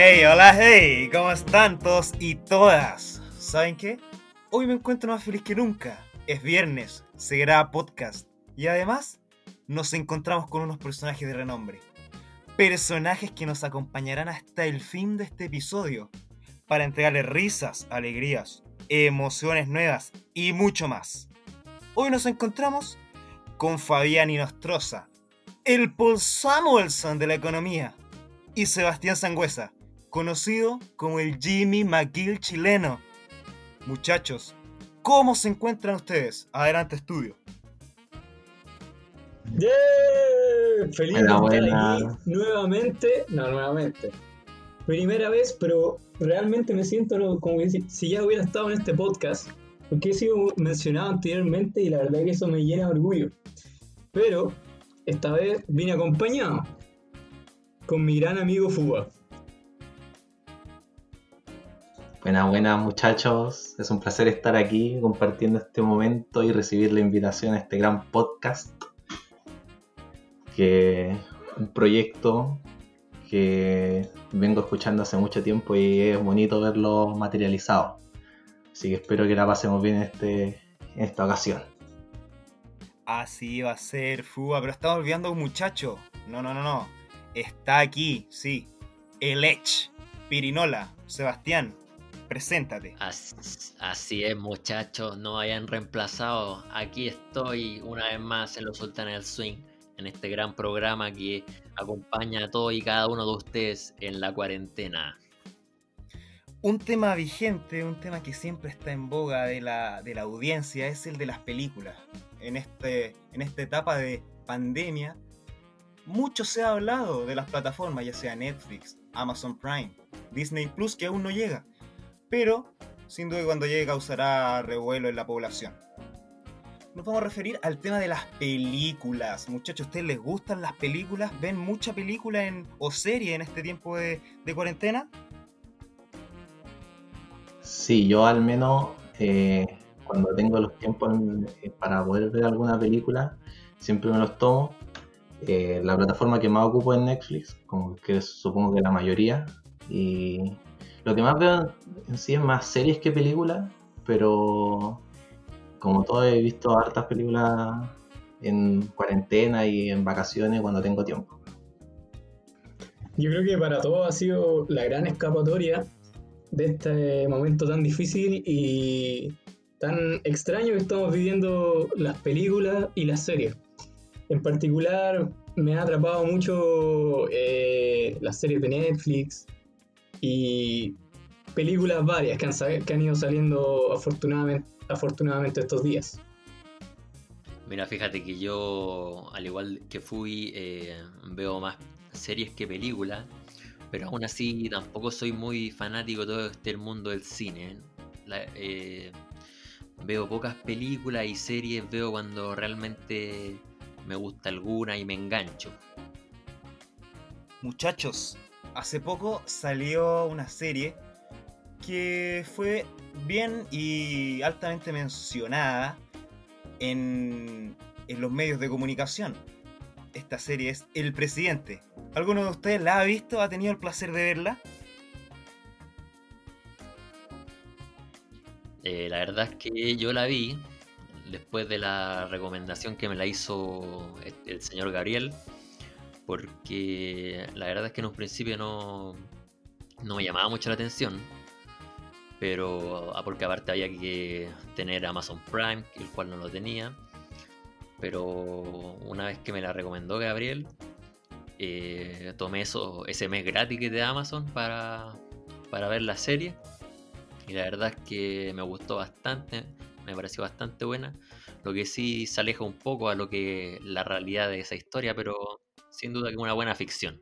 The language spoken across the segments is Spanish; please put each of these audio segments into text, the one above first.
Hey, hola, hey, ¿cómo están todos y todas? ¿Saben qué? Hoy me encuentro más feliz que nunca. Es viernes, se graba podcast y además nos encontramos con unos personajes de renombre. Personajes que nos acompañarán hasta el fin de este episodio para entregarles risas, alegrías, emociones nuevas y mucho más. Hoy nos encontramos con Fabián Inostroza, el Paul Samuelson de la economía, y Sebastián Sangüesa, conocido como el Jimmy McGill chileno. Muchachos, ¿cómo se encuentran ustedes? Adelante, estudio. ¡Yeah! Feliz de estar aquí nuevamente. No, nuevamente. Primera vez, pero realmente me siento como si ya hubiera estado en este podcast. Porque he sido mencionado anteriormente y la verdad que eso me llena de orgullo. Pero esta vez vine acompañado con mi gran amigo Fuga. Buenas, buenas muchachos. Es un placer estar aquí compartiendo este momento y recibir la invitación a este gran podcast. Que un proyecto que vengo escuchando hace mucho tiempo y es bonito verlo materializado. Así que espero que la pasemos bien en, este, esta ocasión. Así va a ser, Fuga, pero estamos olvidando un muchacho. No, no, no, no. Está aquí, sí. El Edge. Pirinola. Sebastián, preséntate. Así, es, muchachos, no hayan reemplazado. Aquí estoy una vez más en Los Sultanes del Swing, en este gran programa que acompaña a todos y cada uno de ustedes en la cuarentena. Un tema vigente, un tema que siempre está en boga de la, de la audiencia, es el de las películas. En, este, en esta etapa de pandemia, mucho se ha hablado de las plataformas, ya sea Netflix, Amazon Prime, Disney Plus, que aún no llega pero sin duda cuando llegue causará revuelo en la población. Nos vamos a referir al tema de las películas. Muchachos, ¿a ustedes les gustan las películas? ¿Ven mucha película en, o serie en este tiempo de, cuarentena? Sí, yo al menos eh, cuando tengo los tiempos eh, para poder ver alguna película, siempre me los tomo. Eh, la plataforma que más ocupo es Netflix, como que supongo que la mayoría. Y lo que más veo en sí es más series que películas, pero como todo he visto hartas películas en cuarentena y en vacaciones cuando tengo tiempo. Yo creo que para todos ha sido la gran escapatoria de este momento tan difícil y tan extraño que estamos viviendo las películas y las series. En particular me ha atrapado mucho eh, las series de Netflix, y películas varias que han, que han ido saliendo afortunadamente, afortunadamente estos días. Mira, fíjate que yo, al igual que fui, eh, veo más series que películas, pero aún así tampoco soy muy fanático de todo este mundo del cine. Eh, veo pocas películas y series, veo cuando realmente me gusta alguna y me engancho. Muchachos, hace poco salió una serie que fue bien y altamente mencionada en, los medios de comunicación. Esta serie es El Presidente. ¿Alguno de ustedes la ha visto? ¿Ha tenido el placer de verla? Eh, la verdad es que yo la vi después de la recomendación que me la hizo el señor Gabriel porque la verdad es que en un principio no, no me llamaba mucho la atención, pero ah, porque aparte había que tener Amazon Prime, el cual no lo tenía, pero una vez que me la recomendó Gabriel, eh, tomé eso, ese mes gratis que de Amazon para, para ver la serie y la verdad es que me gustó bastante, me pareció bastante buena. Lo que sí se aleja un poco a lo que la realidad de esa historia, pero sin duda que una buena ficción.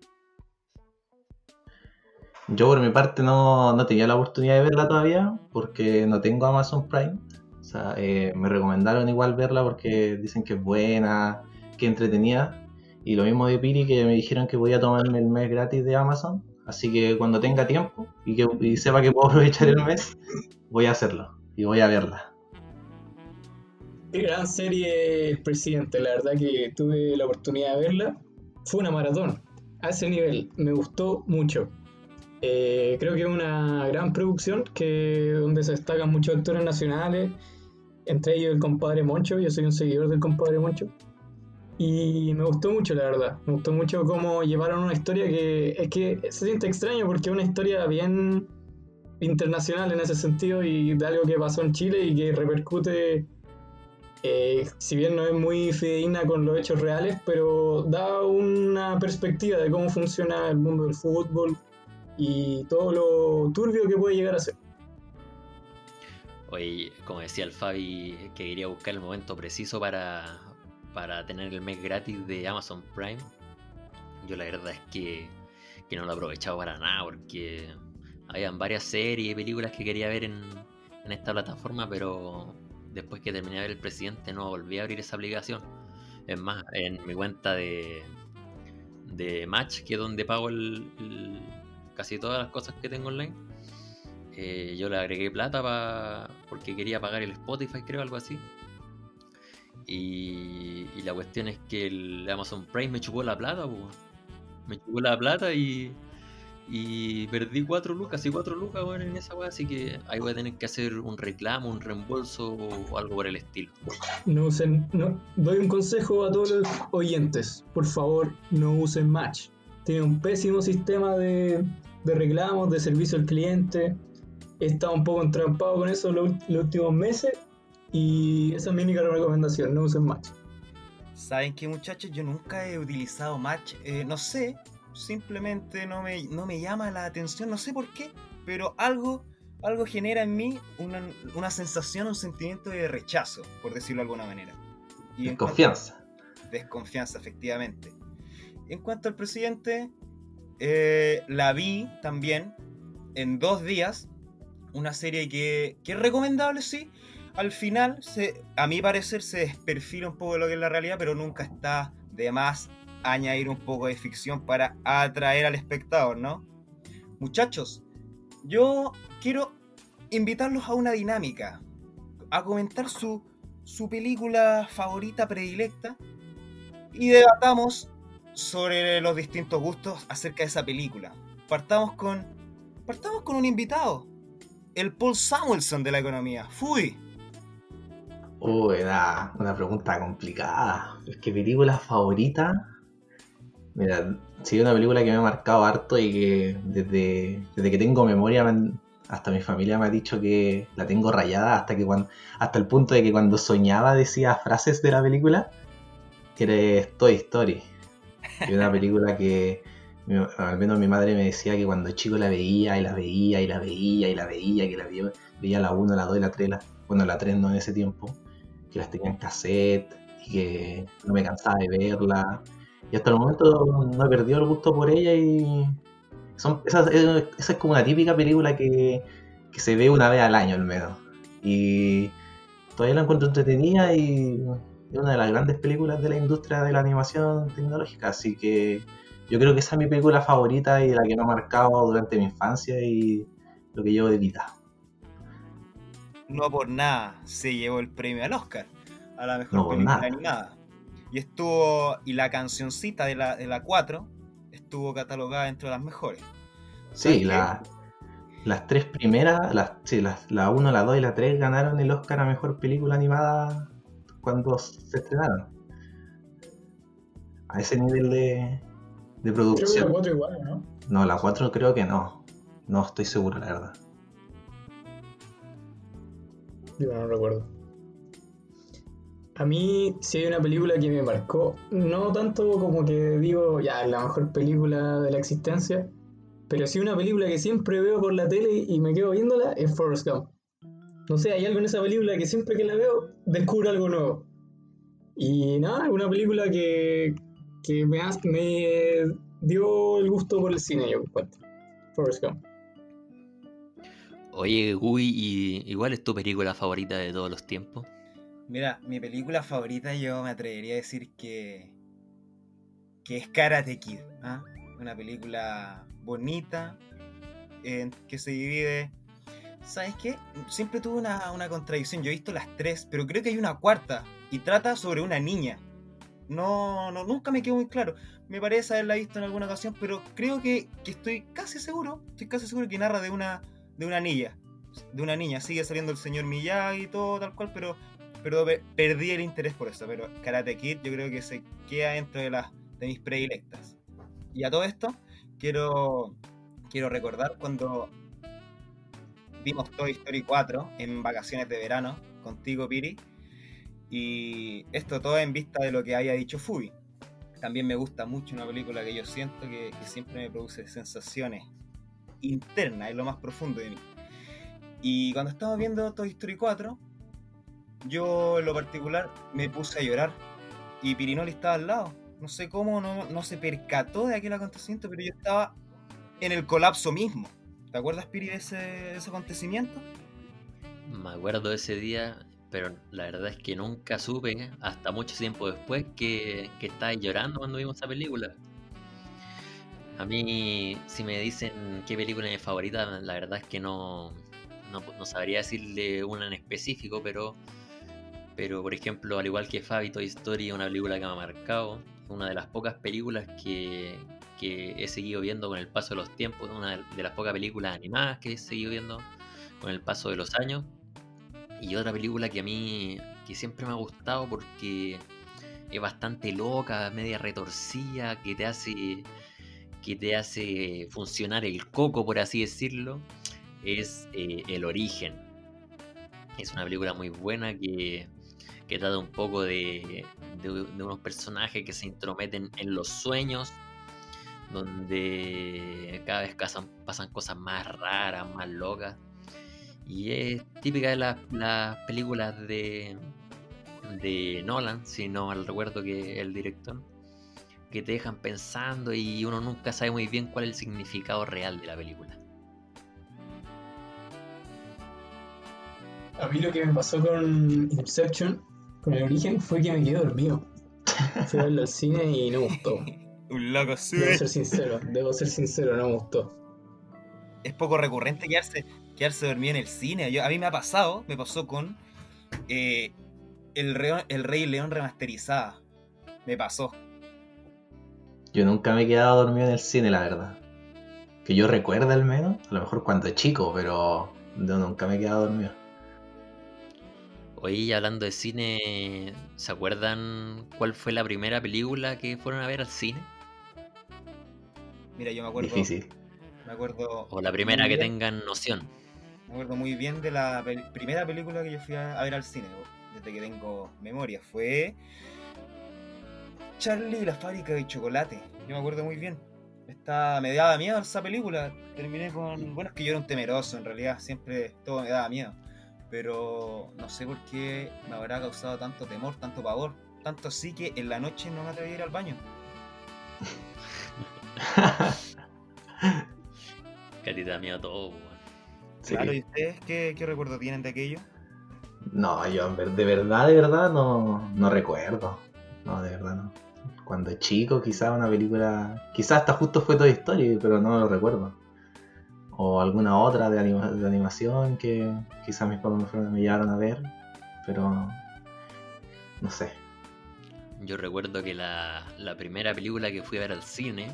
Yo por mi parte no, no tenía la oportunidad de verla todavía porque no tengo Amazon Prime. O sea, eh, me recomendaron igual verla porque dicen que es buena, que entretenida. Y lo mismo de Piri que me dijeron que voy a tomarme el mes gratis de Amazon. Así que cuando tenga tiempo y que sepa que puedo aprovechar el mes, voy a hacerlo y voy a verla. Qué gran serie, presidente. La verdad que tuve la oportunidad de verla fue una maratón. A ese nivel, me gustó mucho. Eh, creo que es una gran producción que, donde se destacan muchos actores nacionales, entre ellos el compadre Moncho, yo soy un seguidor del compadre Moncho. Y me gustó mucho, la verdad. Me gustó mucho cómo llevaron una historia que es que se siente extraño porque es una historia bien internacional en ese sentido y de algo que pasó en Chile y que repercute, eh, si bien no es muy fidedigna con los hechos reales, pero da una perspectiva de cómo funciona el mundo del fútbol y todo lo turbio que puede llegar a ser. Oye, como decía el Fabi, que quería buscar el momento preciso para, para tener el mes gratis de Amazon Prime. Yo la verdad es que, que no lo he aprovechado para nada porque habían varias series y películas que quería ver en, en esta plataforma, pero después que terminé de ver El Presidente no volví a abrir esa aplicación. Es más, en mi cuenta de, de Match, que es donde pago el, casi todas las cosas que tengo online, eh, yo le agregué plata pa, porque quería pagar el Spotify, creo, algo así. Y, y la cuestión es que el Amazon Prime me chupó la plata, po. me chupó la plata y, y perdí 4 lucas y 4 lucas bueno, en esa weá, así que ahí voy a tener que hacer un reclamo, un reembolso o algo por el estilo. No usen, no, doy un consejo a todos los oyentes, por favor no usen Match. Tiene un pésimo sistema de, de reclamos, de servicio al cliente. He estado un poco entrampado con eso los, los últimos meses y esa es mi única recomendación, no usen Match. ¿Saben qué muchachos? Yo nunca he utilizado Match, eh, no sé, simplemente no me, no me llama la atención, no sé por qué, pero algo, algo genera en mí una, una sensación, un sentimiento de rechazo, por decirlo de alguna manera. Y cuanto- Desconfianza. desconfianza, efectivamente. En cuanto al presidente, eh, la vi también en dos días. Una serie que, que es recomendable, sí. Al final, se, a mi parecer, se desperfila un poco de lo que es la realidad, pero nunca está de más añadir un poco de ficción para atraer al espectador, ¿no? Muchachos, yo quiero invitarlos a una dinámica, a comentar su, su película favorita predilecta y debatamos sobre los distintos gustos acerca de esa película. Partamos con partamos con un invitado, el Paul Samuelson de la economía. Fui. Uy, era una pregunta complicada. Es que película favorita. Mira, sí, una película que me ha marcado harto y que desde, desde que tengo memoria, hasta mi familia me ha dicho que la tengo rayada, hasta que cuando, hasta el punto de que cuando soñaba decía frases de la película, que era Toy Story. Y una película que al menos mi madre me decía que cuando chico la veía y la veía y la veía y la veía, que la veía, veía la 1, la 2 y la 3, la- bueno, la 3 no en ese tiempo, que las tenía en cassette y que no me cansaba de verla. Y hasta el momento no he perdido el gusto por ella y son, esa, esa es como una típica película que, que se ve una vez al año al menos. Y todavía la encuentro entretenida y es una de las grandes películas de la industria de la animación tecnológica. Así que yo creo que esa es mi película favorita y la que me ha marcado durante mi infancia y lo que llevo de vida. No por nada se llevó el premio al Oscar a la mejor No película nada. animada. Y estuvo y la cancioncita de la de la 4 estuvo catalogada dentro de las mejores. ¿Sabes Sí, la- las tres primeras, las, sí, las, la 1, la 2 y la 3 ganaron el Oscar a Mejor Película Animada cuando se estrenaron. A ese nivel de, de Creo que la producción. 4 igual, ¿no? No, la 4 creo que no. No estoy seguro, la verdad. Yo no recuerdo. A mí, si hay una película que me marcó, no tanto como que digo, ya, la mejor película de la existencia, pero sí una película que siempre veo por la tele y me quedo viéndola, es Forrest Gump. No sé, hay algo en esa película que siempre que la veo, descubro algo nuevo. Y nada, una película que, que me, me dio el gusto por el cine, yo encuentro. Forrest Gump. Oye, Gui, ¿y igual es tu película favorita de todos los tiempos? Mira, mi película favorita yo me atrevería a decir que que es Karate Kid, ¿ah? Una película bonita que se divide ¿Sabes qué? Siempre tuve una, una contradicción. Yo he visto las tres, pero creo que hay una cuarta. Y trata sobre una niña. No, no, nunca me quedó muy claro. Me parece haberla visto en alguna ocasión, pero creo que, que estoy casi seguro, estoy casi seguro que narra de una, de una niña. De una niña. Sigue saliendo el señor Miyagi y todo tal cual, pero, pero pe- perdí el interés por eso. Pero Karate Kid yo creo que se queda dentro de las de mis predilectas. Y a todo esto, quiero, quiero recordar cuando vimos Toy Story 4 en vacaciones de verano contigo, Piri. Y esto todo en vista de lo que haya dicho Fubi. También me gusta mucho una película que yo siento que, que siempre me produce sensaciones internas, en lo más profundo de mí. Y cuando estaba viendo Toy Story 4, yo en lo particular me puse a llorar. Y Pirinoli estaba al lado. No sé cómo, no, no se percató de aquel acontecimiento, pero yo estaba en el colapso mismo. ¿Te acuerdas, Piri, de ese, ese acontecimiento? Me acuerdo de ese día, pero la verdad es que nunca supe, hasta mucho tiempo después, que, que estaba llorando cuando vimos esa película. A mí, si me dicen qué película es mi favorita, la verdad es que no, no, no sabría decirle una en específico, pero, pero por ejemplo, al igual que Fabi, Toy Story es una película que me ha marcado, una de las pocas películas que, que he seguido viendo con el paso de los tiempos, una de las pocas películas animadas que he seguido viendo con el paso de los años. Y otra película que a mí que siempre me ha gustado porque es bastante loca, media retorcida, que te hace que te hace funcionar el coco, por así decirlo, es eh, El Origen. Es una película muy buena que, que trata un poco de, de, unos personajes que se intrometen en los sueños, donde cada vez pasan, cosas más raras, más locas. Y es típica de las, las películas de, de Nolan, si no mal recuerdo que el director, que te dejan pensando y uno nunca sabe muy bien cuál es el significado real de la película. A mí lo que me pasó con Inception, con el origen, fue que me quedé dormido. Fui a verlo al cine y no me gustó. Un loco Debo sube. ser sincero, debo ser sincero, no me gustó. Es poco recurrente quedarse, quedarse dormido en el cine. Yo, a mí me ha pasado, me pasó con eh, el, Rey, el Rey León remasterizada. Me pasó. Yo nunca me he quedado dormido en el cine, la verdad. Que yo recuerde al menos, a lo mejor cuando chico, pero yo nunca me he quedado dormido. Hoy hablando de cine, ¿se acuerdan cuál fue la primera película que fueron a ver al cine? Mira, yo me acuerdo. Difícil. Me acuerdo. O la primera que bien- tengan noción. Me acuerdo muy bien de la pel- primera película que yo fui a, a ver al cine, desde que tengo memoria. Fue Charlie y la fábrica de chocolate. Yo me acuerdo muy bien. Está, me daba miedo esa película. Terminé con. Bueno, es que yo era un temeroso en realidad. Siempre todo me daba miedo. Pero no sé por qué me habrá causado tanto temor, tanto pavor. Tanto así que en la noche no me atreví a ir al baño. Que a ti te da miedo todo, weón. Sí. Claro, ¿y ustedes qué, qué recuerdo tienen de aquello? No, yo en ver- de verdad, de verdad no, no recuerdo. No, de verdad no. Cuando chico, quizás una película. Quizás hasta justo fue Toy Story, pero no lo recuerdo. O alguna otra de, anima- de animación que quizás mis papás me, fueron, me llevaron a ver, pero. No sé. Yo recuerdo que la, primera película que fui a ver al cine,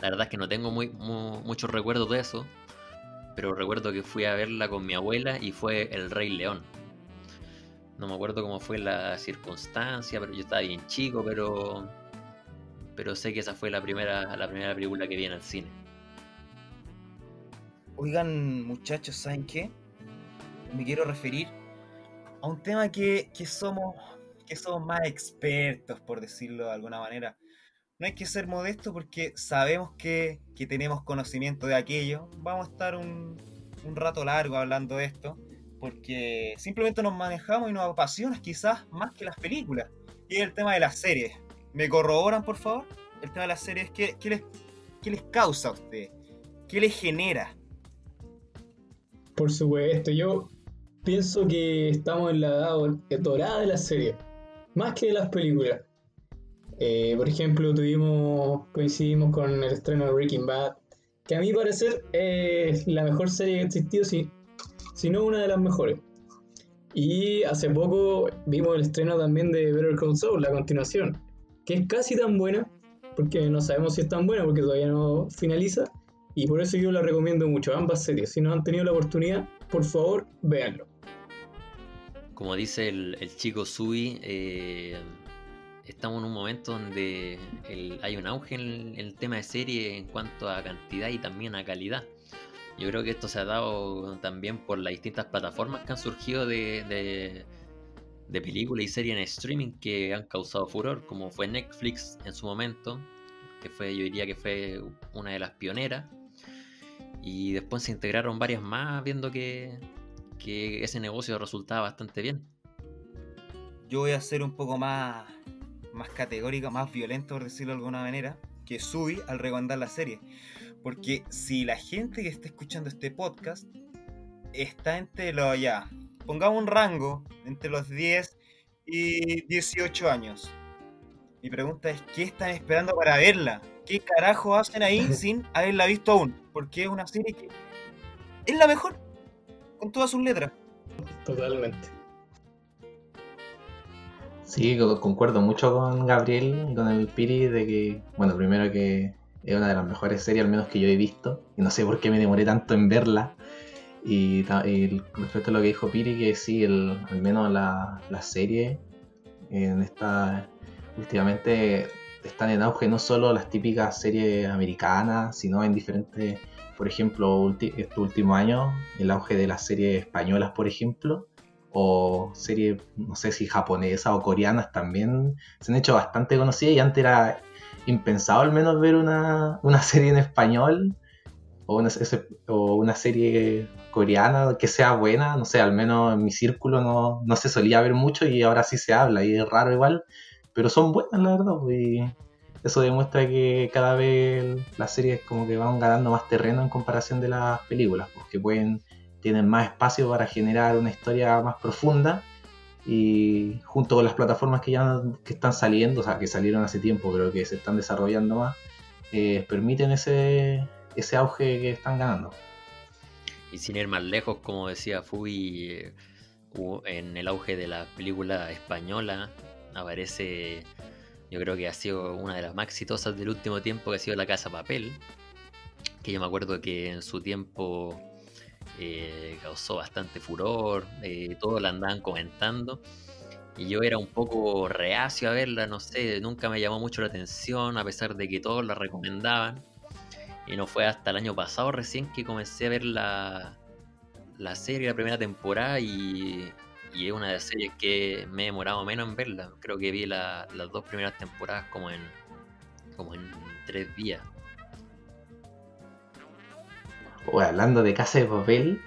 la verdad es que no tengo muy, mu- muchos recuerdos de eso, pero recuerdo que fui a verla con mi abuela y fue El Rey León. No me acuerdo cómo fue la circunstancia, pero yo estaba bien chico, pero pero sé que esa fue la primera la primera película que vi en el cine. Oigan, muchachos, ¿saben qué? Me quiero referir a un tema que, que somos que somos más expertos, por decirlo de alguna manera. No hay que ser modesto porque sabemos que, que tenemos conocimiento de aquello. Vamos a estar un, un rato largo hablando de esto, porque simplemente nos manejamos y nos apasiona quizás más que las películas. Y el tema de las series. ¿Me corroboran, por favor? El tema de las series, ¿qué, qué les, qué les causa a ustedes? ¿Qué les genera? Por supuesto, yo pienso que estamos en la edad dor- dorada de la serie, más que de las películas. Eh, por ejemplo, tuvimos, coincidimos con el estreno de Breaking Bad, que a mi parecer es la mejor serie que ha existido, si, si no una de las mejores. Y hace poco vimos el estreno también de Better Call Saul, la continuación, que es casi tan buena, porque no sabemos si es tan buena porque todavía no finaliza, y por eso yo la recomiendo mucho, ambas series. Si no han tenido la oportunidad, por favor, véanlo. Como dice el, el chico Sui, eh, estamos en un momento donde hay un auge en el, tema de serie en cuanto a cantidad y también a calidad. Yo creo que esto se ha dado también por las distintas plataformas que han surgido de, de, de películas y series en streaming que han causado furor, como fue Netflix en su momento, que fue, yo diría que fue una de las pioneras. Y después se integraron varias más viendo que, ese negocio resultaba bastante bien. Yo voy a ser un poco más, más categórico, más violento, por decirlo de alguna manera, que Sui al recomendar la serie. Porque si la gente que está escuchando este podcast está entre los, ya, pongamos un rango entre los 10 y 18 años. Mi pregunta es, ¿qué están esperando para verla? ¿Qué carajo hacen ahí sin haberla visto aún? Porque es una serie que es la mejor, con todas sus letras. Totalmente. Sí, co- concuerdo mucho con Gabriel con el Piri de que, bueno, primero que es una de las mejores series al menos que yo he visto y no sé por qué me demoré tanto en verla. Y respecto a lo que dijo Piri, que sí, el, al menos la, la serie en esta últimamente están en auge no solo las típicas series americanas, sino en diferentes, por ejemplo, este último año, el auge de las series españolas, por ejemplo, o series, no sé si japonesas o coreanas también se han hecho bastante conocidas y antes era impensado al menos ver una, una serie en español o una, o una serie coreana que sea buena, no sé, al menos en mi círculo no, no se solía ver mucho y ahora sí se habla y es raro igual, pero son buenas la verdad pues, y eso demuestra que cada vez las series como que van ganando más terreno en comparación de las películas, porque pueden tienen más espacio para generar una historia más profunda y junto con las plataformas que ya que están saliendo, o sea, que salieron hace tiempo, pero que se están desarrollando más, eh, permiten ese, ese auge que están ganando. Y sin ir más lejos, como decía Fui, eh, en el auge de la película española aparece, yo creo que ha sido una de las más exitosas del último tiempo, que ha sido La Casa Papel, que yo me acuerdo que en su tiempo eh, causó bastante furor, eh, todos la andaban comentando. Y yo era un poco reacio a verla, no sé, nunca me llamó mucho la atención, a pesar de que todos la recomendaban. Y no fue hasta el año pasado recién que comencé a ver la, la serie, la primera temporada, y, y es una de las series que me he demorado menos en verla. Creo que vi la- las dos primeras temporadas como en, como en tres días. Bueno, hablando de Casa de Papel,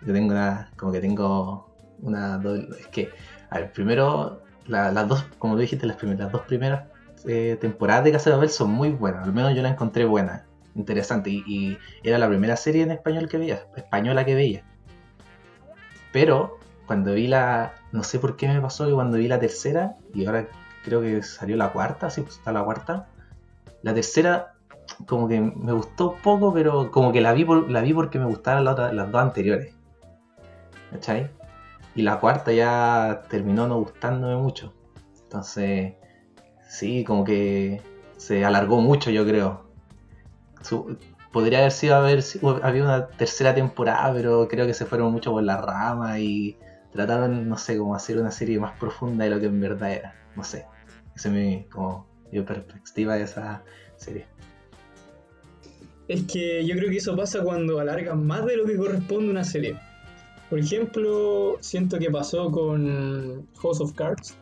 yo tengo una, como que tengo una doble- es que, a ver, primero, la- las dos, como tú dijiste, las, primeras, dos primeras eh, temporadas de Casa de Papel son muy buenas, al menos yo la encontré buena, interesante, y era la primera serie en español que veía, española que veía. Pero, cuando vi la, no sé por qué me pasó que cuando vi la tercera, y ahora creo que salió la cuarta, sí, pues está la cuarta, la tercera como que me gustó poco, pero como que la vi, la vi porque me gustaron las, otras- las dos anteriores. ¿Cachai? Y la cuarta ya terminó no gustándome mucho. Entonces, sí, como que se alargó mucho, yo creo. Podría haber sido haber había una tercera temporada, pero creo que se fueron mucho por la rama y trataron, no sé, como hacer una serie más profunda de lo que en verdad era. No sé. Esa es mi, como, mi perspectiva de esa serie. Es que yo creo que eso pasa cuando alargan más de lo que corresponde una serie. Por ejemplo, siento que pasó con House of Cards,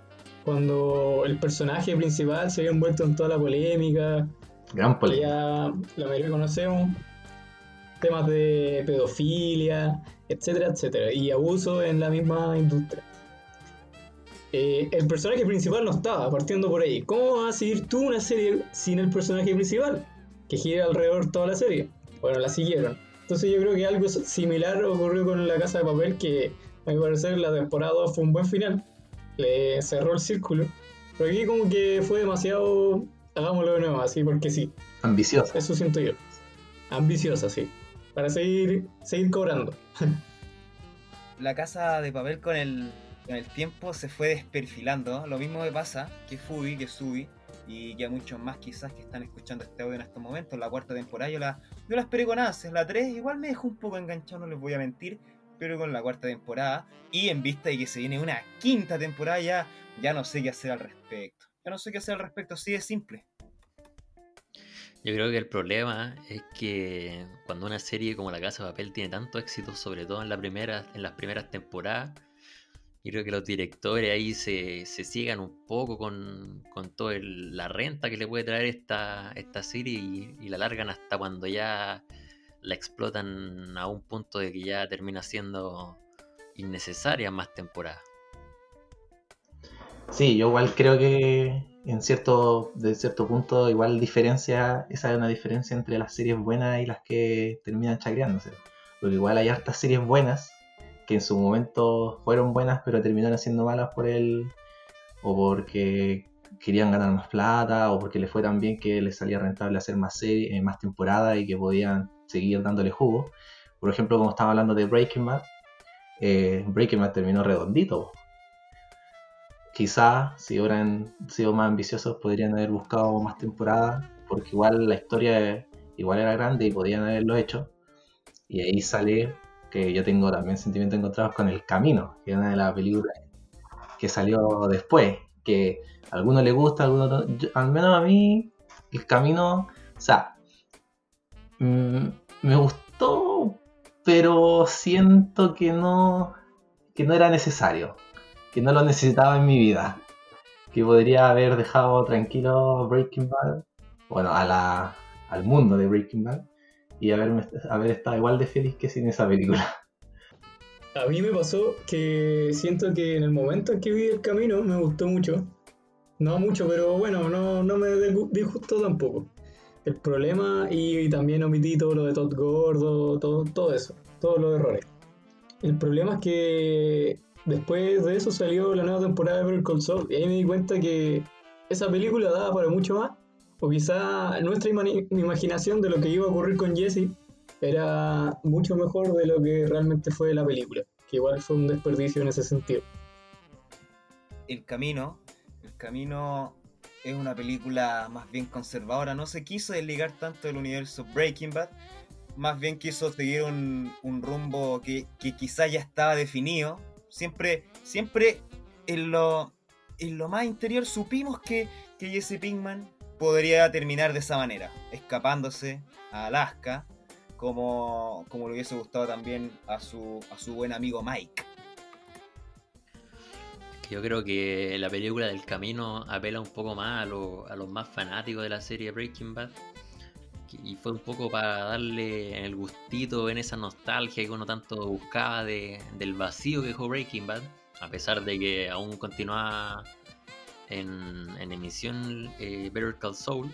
cuando el personaje principal se había envuelto en toda la polémica, Gran polémica. ya la mayoría conocemos, temas de pedofilia, etcétera, etcétera, y abuso en la misma industria. Eh, el personaje principal no estaba, partiendo por ahí. ¿Cómo vas a seguir tú una serie sin el personaje principal? Que gira alrededor toda la serie. Bueno, la siguieron. Entonces yo creo que algo similar ocurrió con La Casa de Papel, que a mi parecer la temporada 2 fue un buen final. Le cerró el círculo. Pero aquí como que fue demasiado... Hagámoslo de nuevo, así porque sí. Ambiciosa. Eso siento yo. Ambiciosa, sí. Para seguir, cobrando. La casa de papel con el con el tiempo se fue desperfilando. Lo mismo me pasa que Fubi, que Subi y que muchos más quizás que están escuchando este audio en estos momentos. La cuarta temporada yo la, yo la esperé con ansias. La 3 igual me dejó un poco enganchado, no les voy a mentir, pero con la cuarta temporada y en vista de que se viene una quinta temporada ya, ya no sé qué hacer al respecto. Ya no sé qué hacer al respecto, así de simple. Yo creo que el problema es que cuando una serie como La Casa de Papel tiene tanto éxito, sobre todo en, la primera, en las primeras temporadas, yo creo que los directores ahí se, se sigan un poco con, con toda la renta que le puede traer esta, esta serie y, y, la largan hasta cuando ya la explotan a un punto de que ya termina siendo innecesaria más temporadas. Sí, yo igual creo que en cierto, de cierto punto igual diferencia, esa es una diferencia entre las series buenas y las que terminan chacreándose. Porque igual hay hartas series buenas que en su momento fueron buenas pero terminaron siendo malas por él o porque querían ganar más plata o porque le fue tan bien que les salía rentable hacer más series, eh, más temporadas y que podían seguir dándole jugo. Por ejemplo, como estaba hablando de Breaking Bad, eh, Breaking Bad terminó redondito quizás si hubieran sido más ambiciosos podrían haber buscado más temporadas, porque igual la historia igual era grande y podían haberlo hecho. Y ahí sale que yo tengo también sentimientos encontrados con El Camino, que es una de las películas que salió después, que a algunos les gusta, a algunos no. al menos a mí, El Camino, o sea, mm, me gustó, pero siento que no, que no era necesario que no lo necesitaba en mi vida. Que podría haber dejado tranquilo Breaking Bad, bueno, a la, al mundo de Breaking Bad, y haberme, haber estado igual de feliz que sin esa película. A mí me pasó que siento que en el momento en que vi el camino me gustó mucho. No mucho, pero bueno, no, no me disgustó tampoco. El problema, y, también omití todo lo de Todd Gordo, todo, todo eso, todos los errores. El problema es que después de eso salió la nueva temporada de Better Call y ahí me di cuenta que esa película daba para mucho más. O quizá nuestra imaginación de lo que iba a ocurrir con Jesse era mucho mejor de lo que realmente fue la película, que igual fue un desperdicio en ese sentido. El Camino, El Camino es una película más bien conservadora, no se quiso desligar tanto del universo Breaking Bad, más bien quiso seguir un, rumbo que, que quizá ya estaba definido, Siempre, siempre en lo, en lo más interior supimos que, que Jesse Pinkman podría terminar de esa manera, escapándose a Alaska, como, como le hubiese gustado también a su, a su buen amigo Mike. Yo creo que la película del camino apela un poco más a, a los más fanáticos de la serie Breaking Bad y fue un poco para darle el gustito en esa nostalgia que uno tanto buscaba de, del vacío que dejó Breaking Bad, a pesar de que aún continuaba en, emisión eh, Better Call Saul.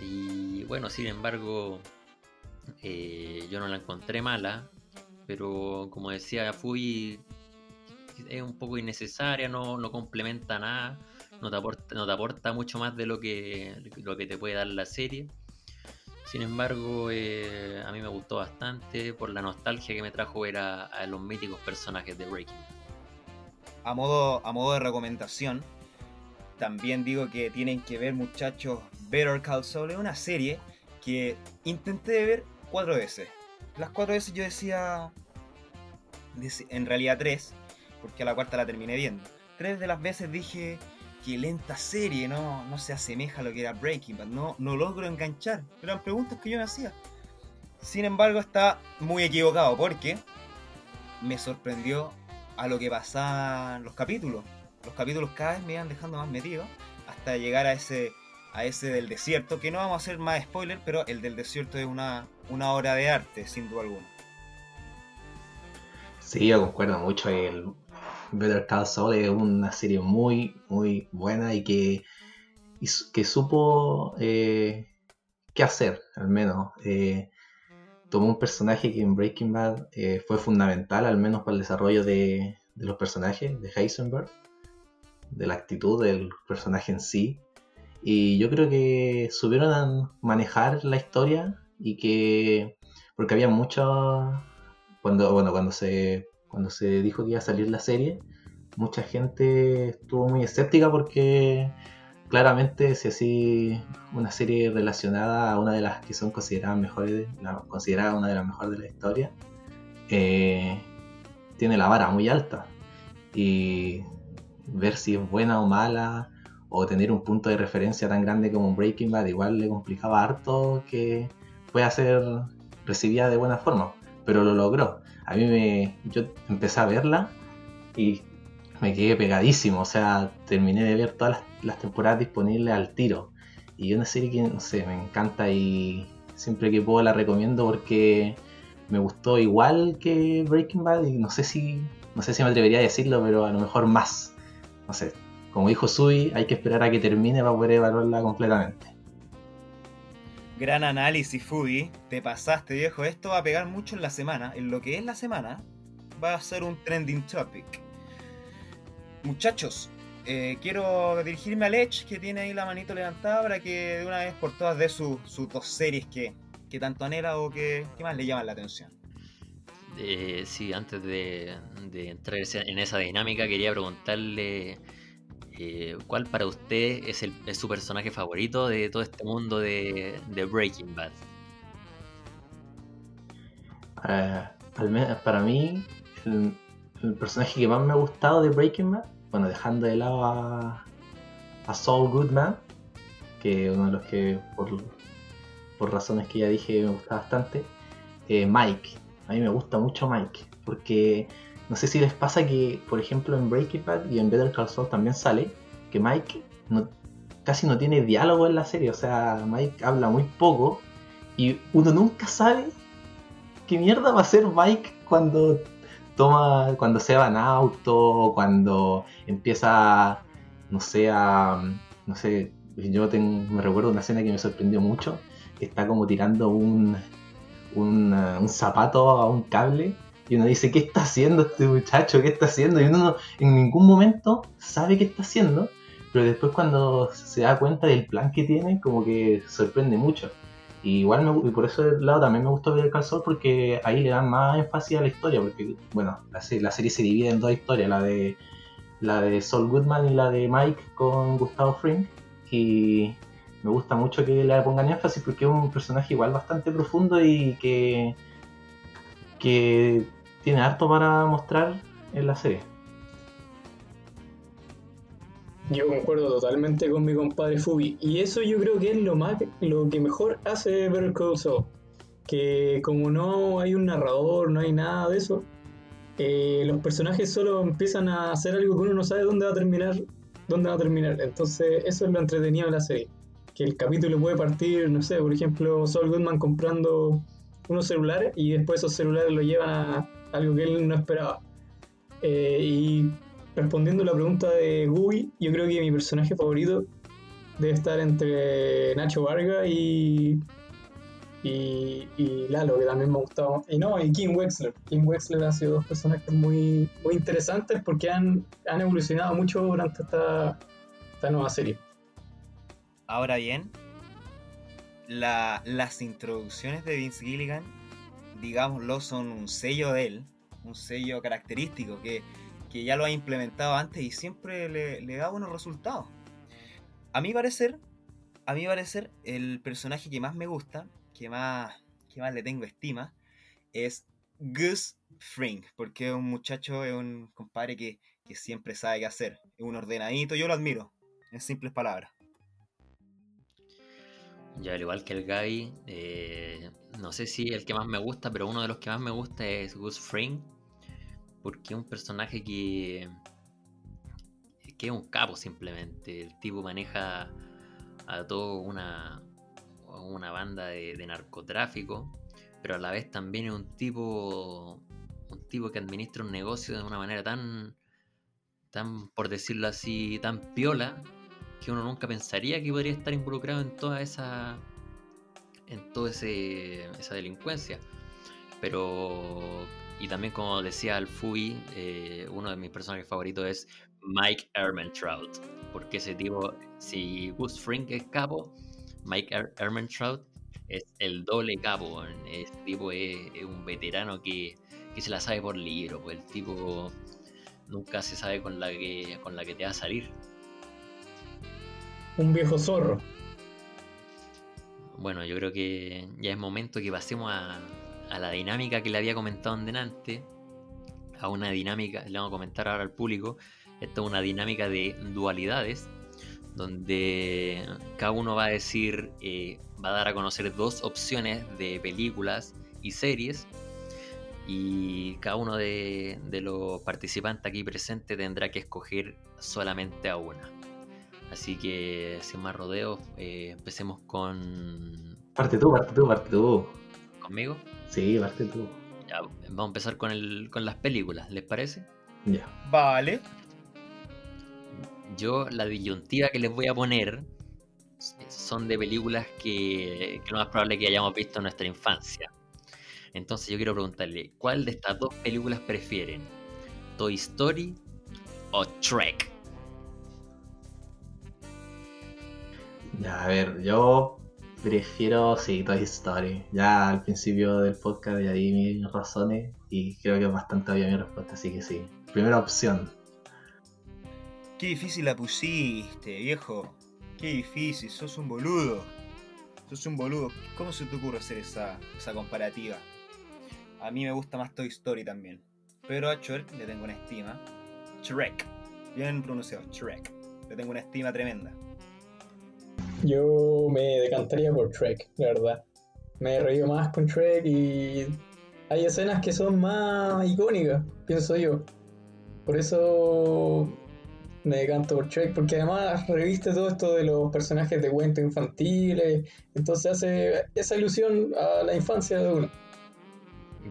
Y bueno, sin embargo, eh, yo no la encontré mala, pero como decía Fui, es un poco innecesaria, no, no complementa nada, no te, aporta, no te aporta mucho más de lo que, lo que te puede dar la serie. Sin embargo, eh, a mí me gustó bastante por la nostalgia que me trajo ver a, los míticos personajes de Breaking. A modo, a modo de recomendación, también digo que tienen que ver, muchachos, Better Call Saul una serie que intenté ver cuatro veces. Las cuatro veces yo decía, en realidad tres, porque a la cuarta la terminé viendo. Tres de las veces dije, lenta serie, no, no se asemeja a lo que era Breaking Bad, no, no logro enganchar. Eran preguntas que yo me hacía. Sin embargo, está muy equivocado porque me sorprendió a lo que pasaban los capítulos. Los capítulos cada vez me iban dejando más metido hasta llegar a ese, a ese del desierto, que no vamos a hacer más spoiler, pero el del desierto es una, una obra de arte, sin duda alguna. Sí, yo concuerdo mucho. El, Better Call Saul es una serie muy, muy buena y que, que supo eh, qué hacer, al menos. Eh, tomó un personaje que en Breaking Bad eh, fue fundamental, al menos para el desarrollo de, los personajes, de Heisenberg, de la actitud del personaje en sí. Y yo creo que supieron manejar la historia y que. Porque había mucho. Cuando, bueno, cuando se cuando se dijo que iba a salir la serie, mucha gente estuvo muy escéptica porque claramente si así una serie relacionada a una de las que son consideradas mejores, considerada una de las mejores de la historia, eh, tiene la vara muy alta. Y ver si es buena o mala, o tener un punto de referencia tan grande como Breaking Bad, igual le complicaba harto que pueda ser recibida de buena forma, pero lo logró. A mí me, yo empecé a verla y me quedé pegadísimo, o sea, terminé de ver todas las, temporadas disponibles al tiro. Y es una serie que, no sé, me encanta y siempre que puedo la recomiendo porque me gustó igual que Breaking Bad y no sé si, no sé si me atrevería a decirlo, pero a lo mejor más. No sé, como dijo Sui, hay que esperar a que termine para poder evaluarla completamente. Gran análisis, Fudi. Te pasaste, viejo. Esto va a pegar mucho en la semana. En lo que es la semana, va a ser un trending topic. Muchachos, eh, quiero dirigirme a Lech, que tiene ahí la manito levantada, para que de una vez por todas dé sus dos series que, tanto anhela o que, más le llaman la atención. Eh, sí, antes de, de entrar en esa dinámica, quería preguntarle eh, ¿cuál para usted es, su personaje favorito de todo este mundo de, Breaking Bad? para mí, el, personaje que más me ha gustado de Breaking Bad, bueno, dejando de lado a, a Saul Goodman, que uno de los que por, por razones que ya dije me gusta bastante, eh, Mike. A mí me gusta mucho Mike, porque no sé si les pasa que, por ejemplo, en Breaking Bad y en Better Call Saul también sale que Mike no, casi no tiene diálogo en la serie. O sea, Mike habla muy poco y uno nunca sabe qué mierda va a ser Mike cuando toma, cuando se va en auto, cuando empieza, no sé, a, no sé, yo me recuerdo una escena que me sorprendió mucho, que está como tirando un, un, un zapato a un cable y uno dice, ¿qué está haciendo este muchacho? ¿Qué está haciendo? Y uno en ningún momento sabe qué está haciendo, pero después cuando se da cuenta del plan que tiene, como que sorprende mucho. Y igual me, y por eso del lado también me gustó ver el calzón porque ahí le dan más énfasis a la historia, porque bueno, la, la, serie se divide en dos historias, la de la de Saul Goodman y la de Mike con Gustavo Fring. Y me gusta mucho que le pongan énfasis porque es un personaje igual bastante profundo y que, que tiene harto para mostrar en la serie. Yo concuerdo totalmente con mi compadre Fubi. Y eso yo creo que es lo más lo que mejor hace Better Call Saul. Que como no hay un narrador, no hay nada de eso, eh, los personajes solo empiezan a hacer algo que uno no sabe dónde va a terminar, dónde va a terminar. Entonces, eso es lo entretenido de la serie. Que el capítulo puede partir, no sé, por ejemplo, Saul Goodman comprando unos celulares y después esos celulares lo llevan a algo que él no esperaba. Eh, y respondiendo a la pregunta de Gui, yo creo que mi personaje favorito debe estar entre Nacho Varga y, y, Lalo, que también me ha gustado. Y no, y Kim Wexler. Kim Wexler ha sido dos personajes muy, muy interesantes porque han, han evolucionado mucho durante esta, esta nueva serie. Ahora bien, la, las introducciones de Vince Gilligan, digámoslo, son un sello de él, un sello característico que que ya lo ha implementado antes y siempre le, da buenos resultados. A mi parecer, a mi parecer, el personaje que más me gusta, que más, que más le tengo estima, es Gus Fring, porque es un muchacho, es un compadre que, siempre sabe qué hacer, es un ordenadito, yo lo admiro, en simples palabras. Ya, al igual que el Gaby, eh, no sé si el que más me gusta, pero uno de los que más me gusta es Gus Fring, porque es un personaje que, que es un capo simplemente. El tipo maneja a toda una, una banda de, narcotráfico, pero a la vez también es un tipo, un tipo que administra un negocio de una manera tan, tan, por decirlo así, tan piola, que uno nunca pensaría que podría estar involucrado en toda esa, en toda esa delincuencia. Pero y también, como decía el Fui, eh, uno de mis personajes favoritos es Mike Ehrmantraut. Porque ese tipo, si Gus Fring es capo, Mike er Ehrmantraut es el doble capo. Ese tipo es, un veterano que, que se la sabe por libro, pues el tipo nunca se sabe con la que, con la que te va a salir. Un viejo zorro. Bueno, yo creo que ya es momento que pasemos a, la dinámica que le había comentado en delante, a una dinámica, le vamos a comentar ahora al público, esto es una dinámica de dualidades, donde cada uno va a decir, eh, va a dar a conocer dos opciones de películas y series, y cada uno de los participantes aquí presentes tendrá que escoger solamente a una. Así que sin más rodeos, eh, empecemos con... Parte tú, parte tú, parte tú. ¿Conmigo? Sí, parte tú. Ya, vamos a empezar con, el, con las películas, ¿les parece? Ya. Vale. Yo la disyuntiva que les voy a poner son de películas que, que lo más probable es que hayamos visto en nuestra infancia. Entonces yo quiero preguntarle, ¿cuál de estas dos películas prefieren? ¿Toy Story o Trek? Ya, a ver, yo prefiero, sí, Toy Story. Ya al principio del podcast ya di mis razones y creo que es bastante obvia mi respuesta, así que sí. Primera opción. Qué difícil la pusiste, viejo. Qué difícil, sos un boludo. Sos un boludo. ¿Cómo se te ocurre hacer esa, esa comparativa? A mí me gusta más Toy Story también. Pero a Shrek le tengo una estima. Shrek. Bien pronunciado, Shrek. Le tengo una estima tremenda. Yo me decantaría por Trek, la verdad. Me he reído más con Trek y hay escenas que son más icónicas, pienso yo. Por eso me decanto por Trek, porque además reviste todo esto de los personajes de cuentos infantiles, entonces hace esa ilusión a la infancia de uno.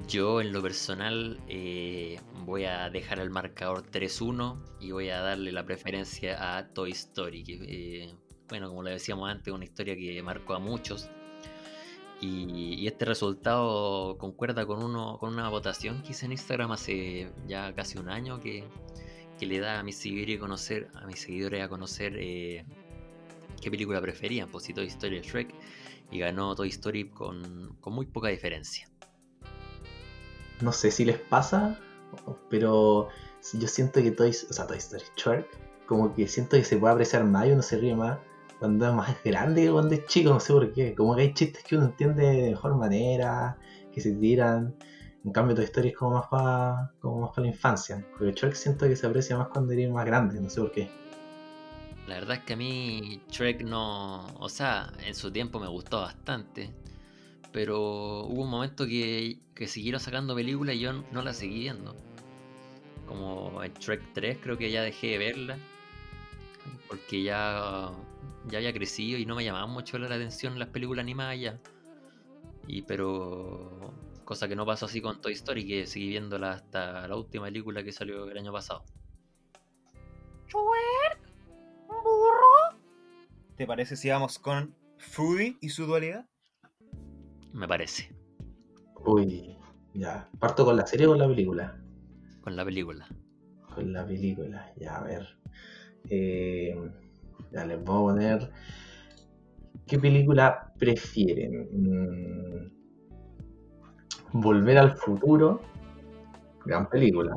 Yo en lo personal eh, voy a dejar el marcador 3-1 y voy a darle la preferencia a Toy Story, que eh, bueno, como le decíamos antes, una historia que marcó a muchos. Y, este resultado concuerda con, uno, con una votación que hice en Instagram hace ya casi un año que, que le da a mis seguidores a conocer, a mis seguidores a conocer eh, qué película preferían, pues si Toy Story o Shrek, y ganó Toy Story con, con muy poca diferencia. No sé si les pasa, pero yo siento que Toy, o sea, Toy Story, Shrek, como que siento que se puede apreciar más y uno se ríe más cuando es más grande que cuando es chico, no sé por qué. Como que hay chistes que uno entiende de mejor manera, que se tiran. En cambio, Toy Story es como más para como más para la infancia. Porque Shrek siento que se aprecia más cuando eres más grande, no sé por qué. La verdad es que a mí Shrek no... O sea, en su tiempo me gustó bastante. Pero hubo un momento que, que siguieron sacando películas y yo no la seguí viendo. Como en Shrek 3 creo que ya dejé de verla. Porque ya, ya había crecido y no me llamaban mucho la atención las películas animadas ya. Y pero... Cosa que no pasó así con Toy Story, que seguí viéndola hasta la última película que salió el año pasado. ¿Te parece si vamos con Foodie y su dualidad? Me parece. Uy, ya. ¿Parto con la serie o con la película? Con la película. Con la película, ya, a ver. Eh, ya les voy a poner. ¿Qué película prefieren? Mm, Volver al futuro. Gran película.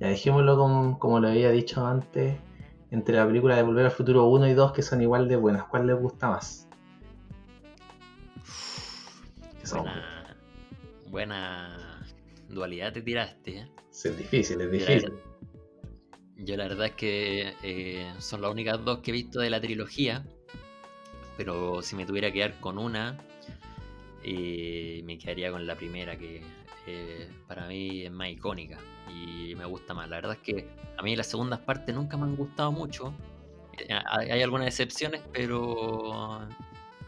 Ya dejémoslo con- como lo había dicho antes. Entre la película de Volver al futuro 1 y 2 que son igual de buenas. ¿Cuál les gusta más? Buena, buena dualidad te tiraste. ¿eh? es difícil, es difícil. Yo la verdad es que eh, son las únicas dos que he visto de la trilogía. Pero si me tuviera que quedar con una, eh, me quedaría con la primera, que eh, para mí es más icónica y me gusta más. La verdad es que a mí las segundas partes nunca me han gustado mucho. Hay, hay algunas excepciones, pero,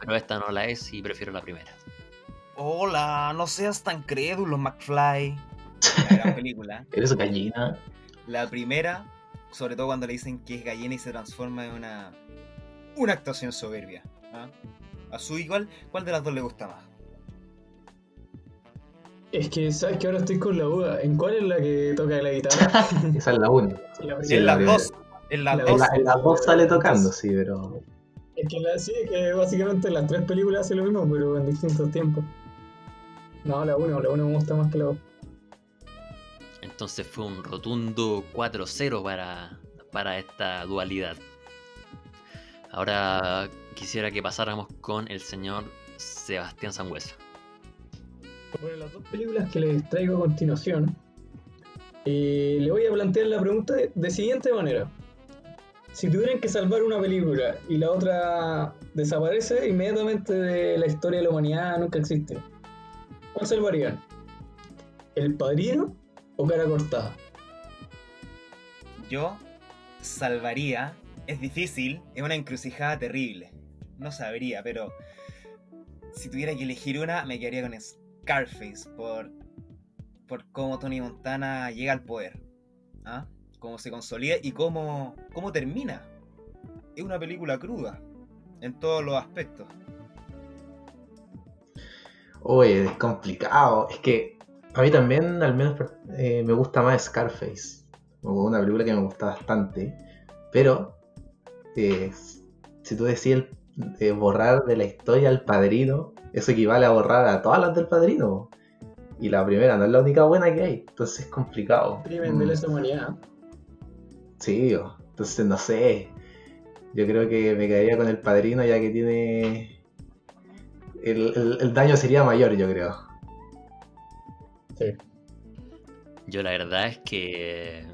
pero esta no la es y prefiero la primera. Hola, no seas tan crédulo, McFly. La gran película. ¿Eres gallina? La primera, sobre todo cuando le dicen que es gallina y se transforma en una. Una actuación soberbia. ¿ah? A su igual, ¿cuál de las dos le gusta más? Es que, ¿sabes que Ahora estoy con la duda. ¿En cuál es la que toca la guitarra? Esa es la 1. La Sí, en la las primera. dos. En las La- En, dos. la- en las dos sale tocando, sí, pero. Es que la, sí, que básicamente las tres películas hacen lo mismo, pero en distintos tiempos. No, la 1, la 1 me gusta más que la 2. Entonces fue un rotundo 4-0 para, para esta dualidad. Ahora quisiera que pasáramos con el señor Sebastián Sangüesa. Sobre las dos películas que les traigo a continuación, eh, le voy a plantear la pregunta de siguiente manera. Si tuvieran que salvar una película y la otra desaparece inmediatamente de la historia de la humanidad, nunca existe, ¿cuál salvarían? ¿El Padrino o Cara Cortada? Yo salvaría. Es difícil, es una encrucijada terrible. No sabría, pero si tuviera que elegir una, me quedaría con Scarface por, por cómo Tony Montana llega al poder. ¿Ah? Cómo se consolida y cómo, cómo termina. Es una película cruda en todos los aspectos. Oye, es complicado. Es que a mí también, al menos, eh, me gusta más Scarface. Una película que me gusta bastante. Pero, eh, si tú decías eh, borrar de la historia al padrino, eso equivale a borrar a todas las del padrino. Y la primera no es la única buena que hay. Entonces es complicado. Crimen de Mm, lesa humanidad. Sí, entonces no sé. Yo creo que me quedaría con el padrino ya que tiene. El, el- el daño sería mayor, yo creo. Yo la verdad es que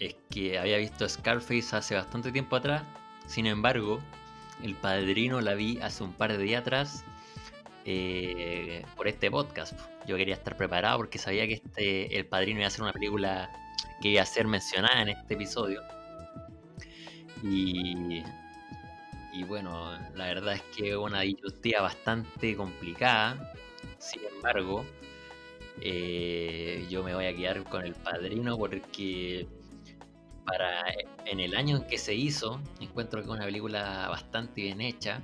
es que había visto Scarface hace bastante tiempo atrás. Sin embargo, El Padrino la vi hace un par de días atrás eh, por este podcast. Yo quería estar preparado porque sabía que este El Padrino iba a ser una película que iba a ser mencionada en este episodio. Y, y bueno, la verdad es que una disyuntiva bastante complicada. Sin embargo, eh, yo me voy a quedar con el padrino porque para en el año en que se hizo encuentro que es una película bastante bien hecha.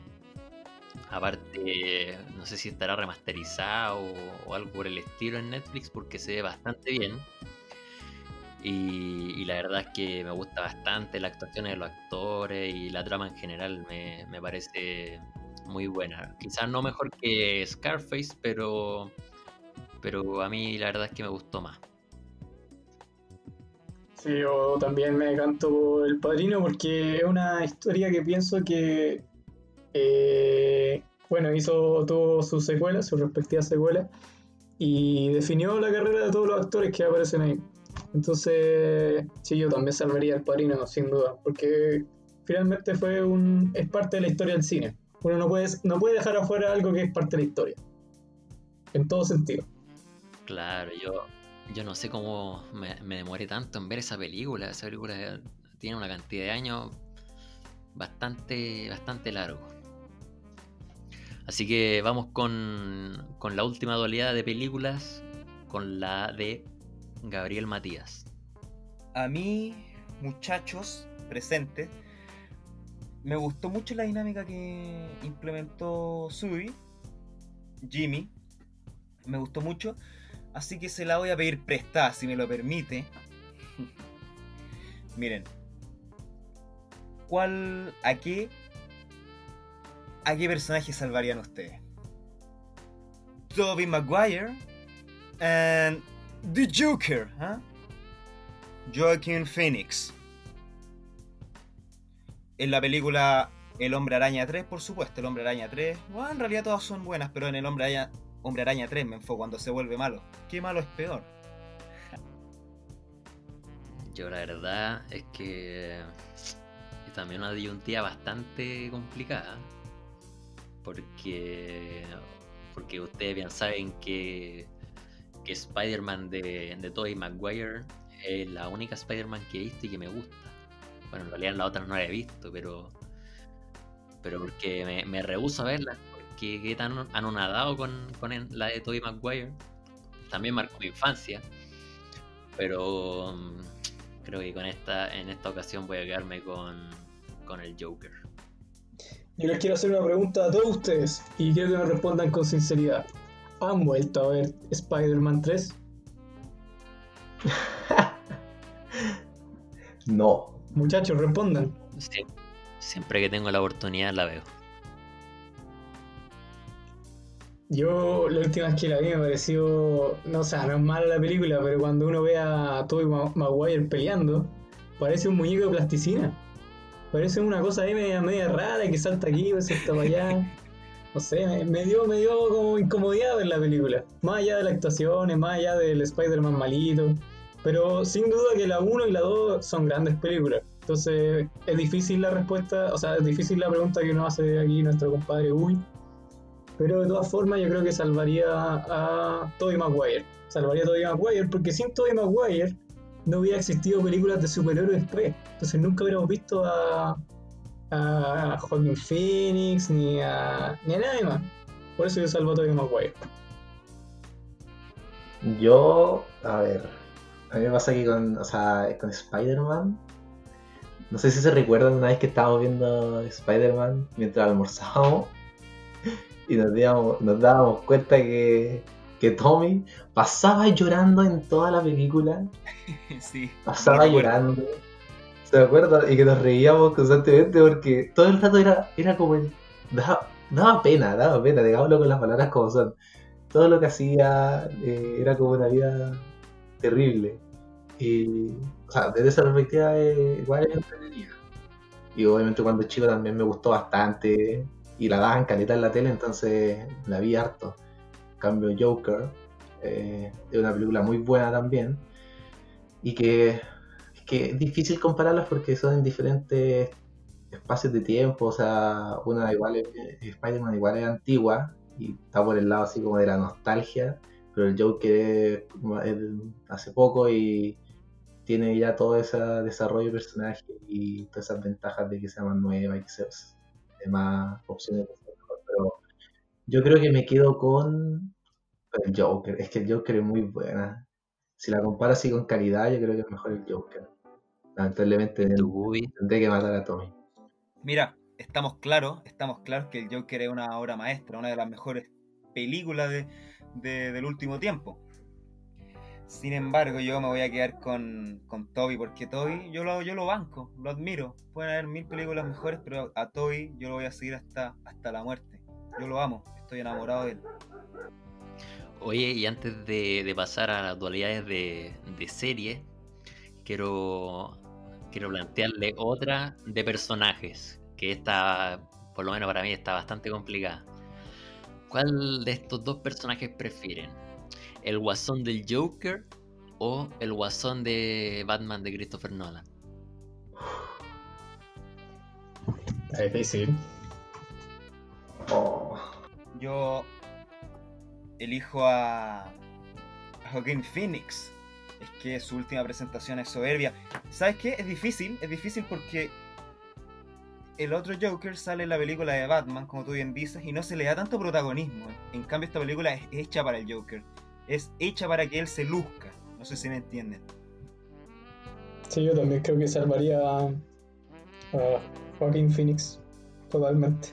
Aparte no sé si estará remasterizada o, algo por el estilo en Netflix porque se ve bastante bien. Y, la verdad es que me gusta bastante las actuaciones de los actores y la trama en general me parece muy buena. Quizás no mejor que Scarface pero pero a mí la verdad es que me gustó más. Sí, yo también me decanto por El Padrino porque es una historia que pienso que, eh, bueno, hizo, tuvo sus secuelas, sus respectivas secuelas, y definió la carrera de todos los actores que aparecen ahí. Entonces, sí, yo también salvaría El Padrino, sin duda, porque finalmente fue un, es parte de la historia del cine. Uno no puede, no puede dejar afuera algo que es parte de la historia, en todo sentido. Claro, yo, yo no sé cómo me, me demoré tanto en ver esa película. Esa película tiene una cantidad de años bastante, bastante largo. Así que vamos con, con la última dualidad de películas, con la de Gabriel Matías. A mí, muchachos presentes, me gustó mucho la dinámica que implementó Sui, Jimmy. Me gustó mucho. Así que se la voy a pedir prestada, si me lo permite. Miren. ¿Cuál, a qué, a qué personaje salvarían ustedes? Tobey Maguire and the Joker, ¿ah? Joaquin Phoenix. En la película El Hombre Araña 3, por supuesto, El Hombre Araña 3. Bueno, en realidad todas son buenas, pero en El Hombre Araña, Hombre Araña 3 me enfoco cuando se vuelve malo. ¿Qué malo es peor? Yo la verdad es que es también una disyuntiva bastante complicada. Porque, porque ustedes bien saben que, que Spider-Man de, de Tobey Maguire es la única Spider-Man que he visto y que me gusta. Bueno, en realidad la otra no la he visto, pero pero porque me, me rehúso a verla, quedé tan anonadado con, con la de Tobey Maguire. También marcó mi infancia, pero mm, creo que con esta en esta ocasión voy a quedarme con, con el Joker. Yo les quiero hacer una pregunta a todos ustedes y quiero que me respondan con sinceridad. ¿Han vuelto a ver Spider-Man 3? No. Muchachos, respondan. Sie- Siempre que tengo la oportunidad la veo. Yo la última vez que la vi me pareció, no o sea, no es mala la película, pero cuando uno ve a Tobey Ma- Maguire peleando, parece un muñeco de plasticina. Parece una cosa ahí media, media rara que salta aquí, que salta para allá. No sé, me, me dio, me dio como incomodidad ver la película. Más allá de las actuaciones, más allá del Spider-Man malito. Pero sin duda que la 1 y la 2 son grandes películas. Entonces es difícil la respuesta, o sea, es difícil la pregunta que nos hace aquí nuestro compadre Uy. Pero de todas formas yo creo que salvaría a Tobey Maguire. Salvaría a Tobey Maguire porque sin Tobey Maguire no hubiera existido películas de superhéroes después. Entonces nunca hubiéramos visto a, a Joaquin Phoenix ni a, ni a nadie más. Por eso yo salvo a Tobey Maguire. Yo, a ver, a mí me pasa que con, o sea, con Spider-Man, no sé si se recuerdan una vez que estábamos viendo Spider-Man mientras almorzábamos y nos, dábamos, nos dábamos cuenta que, que Tommy pasaba llorando en toda la película, sí. pasaba llorando. ¿Se acuerdan? Y que nos reíamos constantemente porque todo el rato era, era como. el- daba, daba pena, daba pena, digámoslo con las palabras como son. Todo lo que hacía eh, era como una vida terrible. Y, o sea, desde esa perspectiva, eh, igual es entretenida. Y obviamente cuando chico también me gustó bastante. Y la daban caleta en la tele, entonces la vi harto. En cambio, Joker eh, es una película muy buena también. Y que, que es difícil compararlas porque son en diferentes espacios de tiempo. O sea, una igual Spider-Man igual es antigua y está por el lado así como de la nostalgia. Pero el Joker es, hace poco y tiene ya todo ese desarrollo de personaje y todas esas ventajas de que sea más nueva y que más opciones de ser mejor. Pero yo creo que me quedo con el Joker. Es que el Joker es muy buena. Si la comparo así con calidad, yo creo que es mejor el Joker. Lamentablemente tendré que matar a Tommy. Mira, estamos claros, estamos claros que el Joker es una obra maestra, una de las mejores películas de, de- del último tiempo. Sin embargo, yo me voy a quedar con, con Toby, porque Toby yo lo, yo lo banco, lo admiro. Pueden haber mil películas mejores, pero a Toby yo lo voy a seguir hasta, hasta la muerte. Yo lo amo, estoy enamorado de él. Oye, y antes de, de pasar a las dualidades de, de serie, quiero, quiero plantearle otra de personajes, que esta, por lo menos para mí, está bastante complicada. ¿Cuál de estos dos personajes prefieren? ¿El guasón del Joker o el guasón de Batman de Christopher Nolan? Está difícil. Oh, Yo elijo a, a Joaquin Phoenix. Es que su última presentación es soberbia. ¿Sabes qué? Es difícil, es difícil porque el otro Joker sale en la película de Batman, como tú bien dices, y no se le da tanto protagonismo. En cambio, esta película es hecha para el Joker. Es hecha para que él se luzca. No sé si me entienden. Sí, yo también creo que salvaría a, a Joaquin Phoenix totalmente.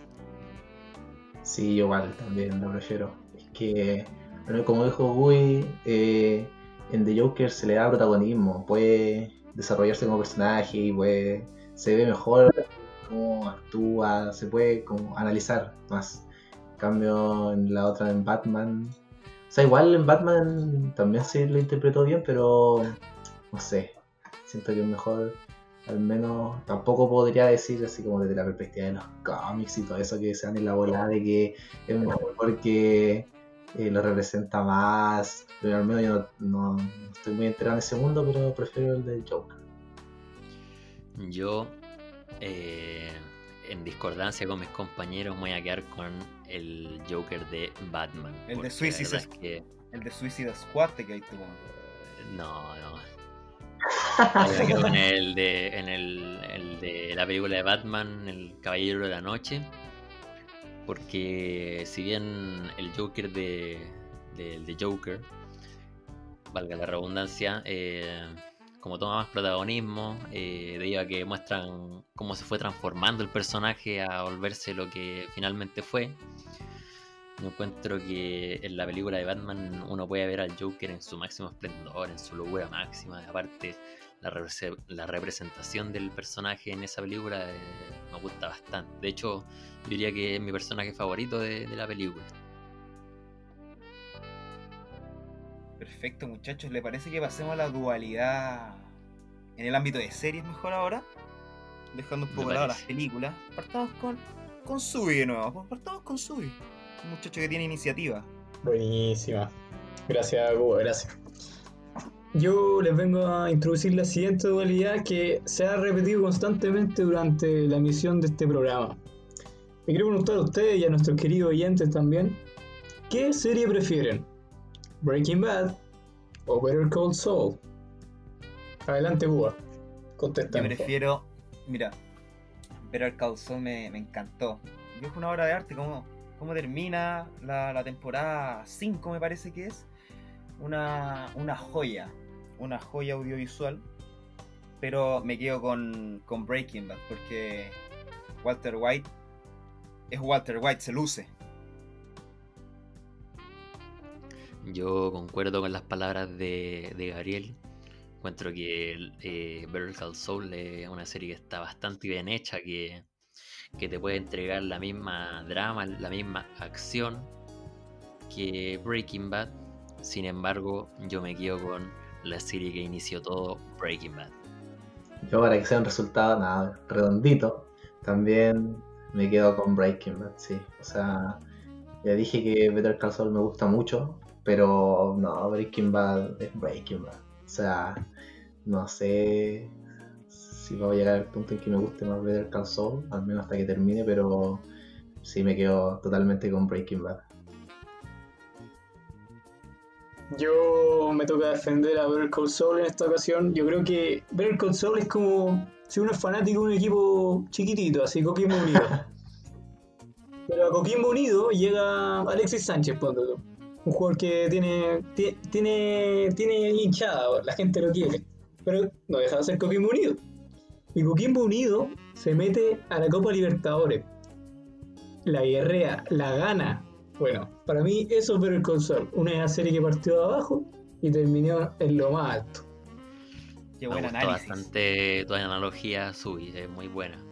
Sí, yo igual también lo prefiero. Es que, bueno, como dijo Gui, eh, en The Joker se le da protagonismo, puede desarrollarse como personaje y puede, se ve mejor cómo actúa, se puede como analizar más. En cambio, en la otra, en Batman, o sea, igual en Batman también se lo interpretó bien, pero no sé, siento que es mejor al menos tampoco podría decir así como desde la perspectiva de los cómics y todo eso que se la bola de que es mejor porque eh, lo representa más. Pero al menos yo no, estoy muy enterado en ese mundo, pero prefiero el del Joker. Yo, eh, en discordancia con mis compañeros, voy a quedar con el Joker de Batman. El de Suicide verdad es que El de Suicide Squad te caíste como. No, no. Con el de, en el, el de la película de Batman, El Caballero de la Noche. Porque si bien el Joker de, de, de Joker, valga la redundancia, eh, como toma más protagonismo, eh, debido a que muestran cómo se fue transformando el personaje a volverse lo que finalmente fue. Yo encuentro que en la película de Batman uno puede ver al Joker en su máximo esplendor, en su locura máxima. Aparte, la, represe- la representación del personaje en esa película eh, me gusta bastante. De hecho, yo diría que es mi personaje favorito de la película. Perfecto, muchachos. ¿Le parece que pasemos a la dualidad en el ámbito de series mejor ahora? Dejando un poco de lado las películas. Partamos con, con Subi de nuevo. Pues Partamos con Subi. Un muchacho que tiene iniciativa. Buenísima. Gracias, Cuba, gracias. Yo les vengo a introducir la siguiente dualidad que se ha repetido constantemente durante la emisión de este programa. Me quiero preguntar a ustedes y a nuestros queridos oyentes también, ¿qué serie prefieren? ¿Breaking Bad o Better Call Saul? Adelante, Cuba. Contesta. Yo prefiero. Mira, Better Call Saul me, me encantó. Yo es una obra de arte, cómo, cómo termina la, la temporada 5, me parece que es. Una, una joya. Una joya audiovisual. Pero me quedo con, con Breaking Bad, porque Walter White es Walter White, se luce. Yo concuerdo con las palabras de, Gabriel. Encuentro que eh, Better Call Saul es una serie que está bastante bien hecha, que, que te puede entregar la misma drama, la misma acción que Breaking Bad. Sin embargo, yo me quedo con la serie que inició todo, Breaking Bad. Yo para que sea un resultado nada, redondito, también me quedo con Breaking Bad, sí. O sea, ya dije que Better Call Saul me gusta mucho, pero no, Breaking Bad es Breaking Bad. O sea, no sé si va a llegar al punto en que me guste más Better Call Saul, al menos hasta que termine, pero sí me quedo totalmente con Breaking Bad. Yo me toca defender a Better Call Saul en esta ocasión. Yo creo que Better Call Saul es como si uno es fanático de un equipo chiquitito, así Coquimbo Unido. Pero a Coquimbo Unido llega Alexis Sánchez. Un jugador que tiene, ti- tiene, tiene hinchada, la gente lo quiere. Pero no deja de ser Coquimbo Unido. Y Coquimbo Unido se mete a la Copa Libertadores. La guerrea, la gana. Bueno, para mí eso es Better Call Saul. Una serie que partió de abajo y terminó en lo más alto. Qué Me buen gustó análisis. bastante tu analogía, Subi, es muy buena.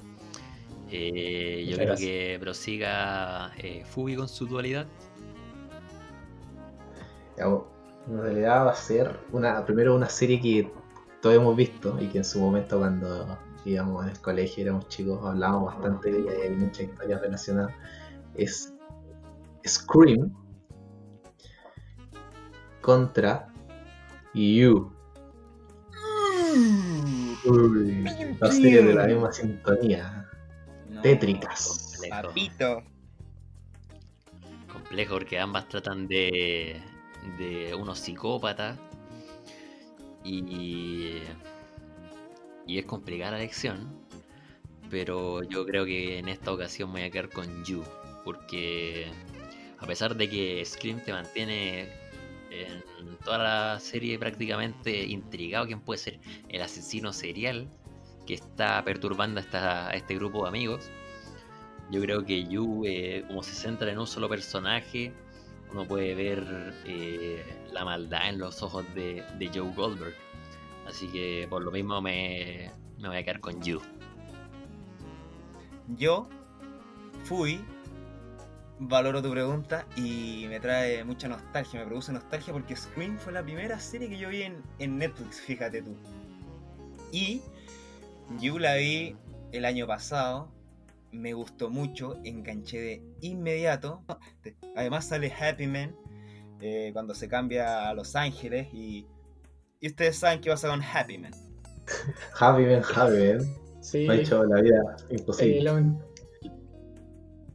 Eh, yo creo gracias. que prosiga eh, Fubi con su dualidad. En realidad va a ser una, primero una serie que todos hemos visto y que en su momento cuando íbamos en el colegio éramos chicos hablábamos bastante de ella y hay muchas historias relacionadas. Es Scream contra You. Uy, dos series de la misma sintonía. No, Tétricas. Complejo. Papito. Complejo porque ambas tratan de, de unos psicópatas. Y, y es complicada la elección, pero yo creo que en esta ocasión me voy a quedar con You, porque a pesar de que Scream te mantiene en toda la serie prácticamente intrigado quién puede ser el asesino serial que está perturbando a, a este grupo de amigos, yo creo que Yu, eh, como se centra en un solo personaje, uno puede ver eh, la maldad en los ojos de, de Joe Goldberg. Así que por lo mismo me, me voy a quedar con Yu. Yo fui, valoro tu pregunta y me trae mucha nostalgia, me produce nostalgia porque Scream fue la primera serie que yo vi en, en Netflix, fíjate tú. Y yo la vi el año pasado, me gustó mucho, enganché de inmediato. Además sale Happy Man eh, cuando se cambia a Los Ángeles y, y ustedes saben qué pasa con Happy Man. Javi Ben Javi Ben. Sí, Me ha hecho la vida eh, imposible. lamen-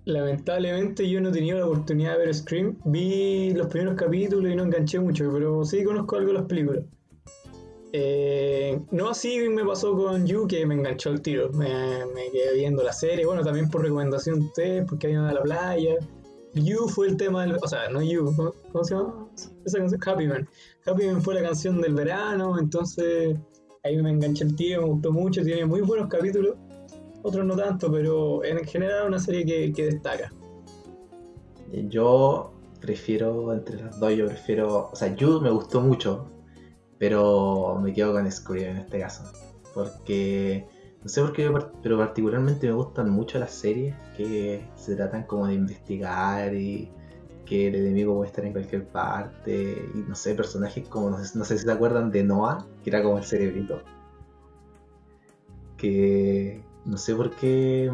lamentablemente yo no he tenido la oportunidad de ver Scream. Vi los primeros capítulos y no enganché mucho, pero sí conozco algo de las películas. Eh, no así me pasó con You, que me enganchó el tiro. Me, quedé viendo la serie, bueno, también por recomendación de ustedes, porque habían a la playa. You fue el tema del. O sea, no You, ¿cómo, cómo se llama? Esa canción, Happy Man. Happy Man fue la canción del verano, entonces ahí me enganché el tiro, me gustó mucho, tiene muy buenos capítulos. Otros no tanto, pero en general una serie que, que destaca. Yo prefiero, entre las dos, yo prefiero. O sea, You me gustó mucho, pero me quedo con Scream en este caso. Porque. No sé por qué, pero particularmente me gustan mucho las series que se tratan como de investigar y, que el enemigo puede estar en cualquier parte, y no sé, personajes como, no sé, no sé si se acuerdan de Noah, que era como el cerebrito. Que no sé por qué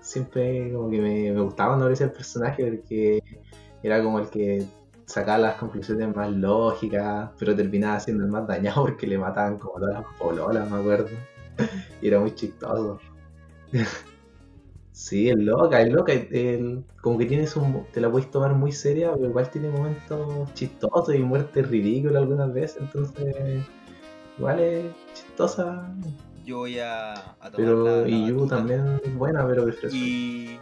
siempre como que me, gustaba aparecía el personaje, porque era como el que sacaba las conclusiones más lógicas, pero terminaba siendo el más dañado porque le mataban como todas las pololas, me acuerdo. Y era muy chistoso. Sí, es loca, es loca. el- como que tienes un, te la puedes tomar muy seria, pero igual tiene momentos chistosos y muertes ridículas algunas veces, entonces igual es chistosa. Yo voy a, a tomar Pero la y Yu también es buena, pero prefiero y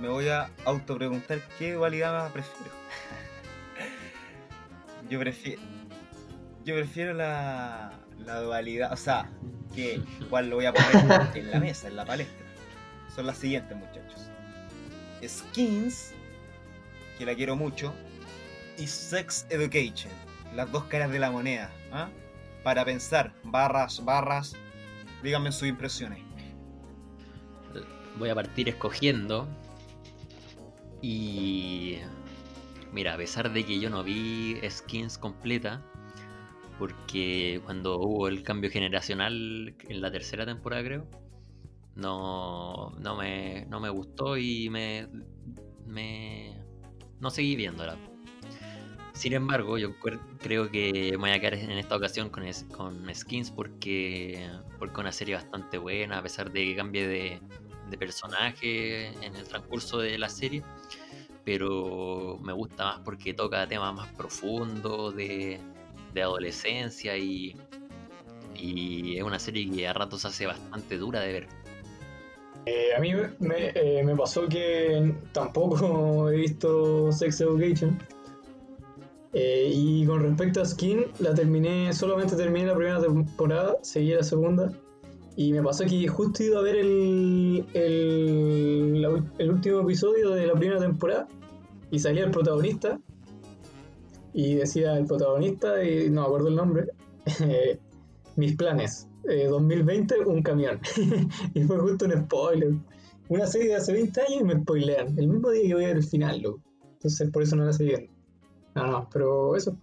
me voy a autopreguntar qué dualidad prefiero. Yo prefiero. Yo prefiero la, la dualidad, o sea, que cuál lo voy a poner en la mesa, en la palestra. Son las siguientes, muchachos. Skins, que la quiero mucho, y Sex Education, las dos caras de la moneda. ¿ah? Para pensar, barras, barras, díganme sus impresiones. Voy a partir escogiendo. Y. Mira, a pesar de que yo no vi skins completa, porque cuando hubo el cambio generacional en la tercera temporada, creo, no, no, me, no me gustó y me, me. No seguí viéndola. Sin embargo, yo creo que me voy a quedar en esta ocasión con, con skins porque, porque es una serie bastante buena, a pesar de que cambie de, de personaje en el transcurso de la serie, pero me gusta más porque toca temas más profundos de, de adolescencia y, y es una serie que a ratos hace bastante dura de ver. Eh, a mí eh, me pasó que tampoco he visto Sex Education. Eh, y con respecto a Skin, la terminé, solamente terminé la primera temporada, seguí la segunda. Y me pasó que justo iba a ver el, el, la el último episodio de la primera temporada y salía el protagonista. Y decía el protagonista, y no me acuerdo el nombre, eh, mis planes. eh, 2020, un camión. y fue justo un spoiler. Una serie de hace 20 años y me spoilean. El mismo día que voy a ver el final, loco. Entonces por eso no la seguí viendo. No, no, pero eso.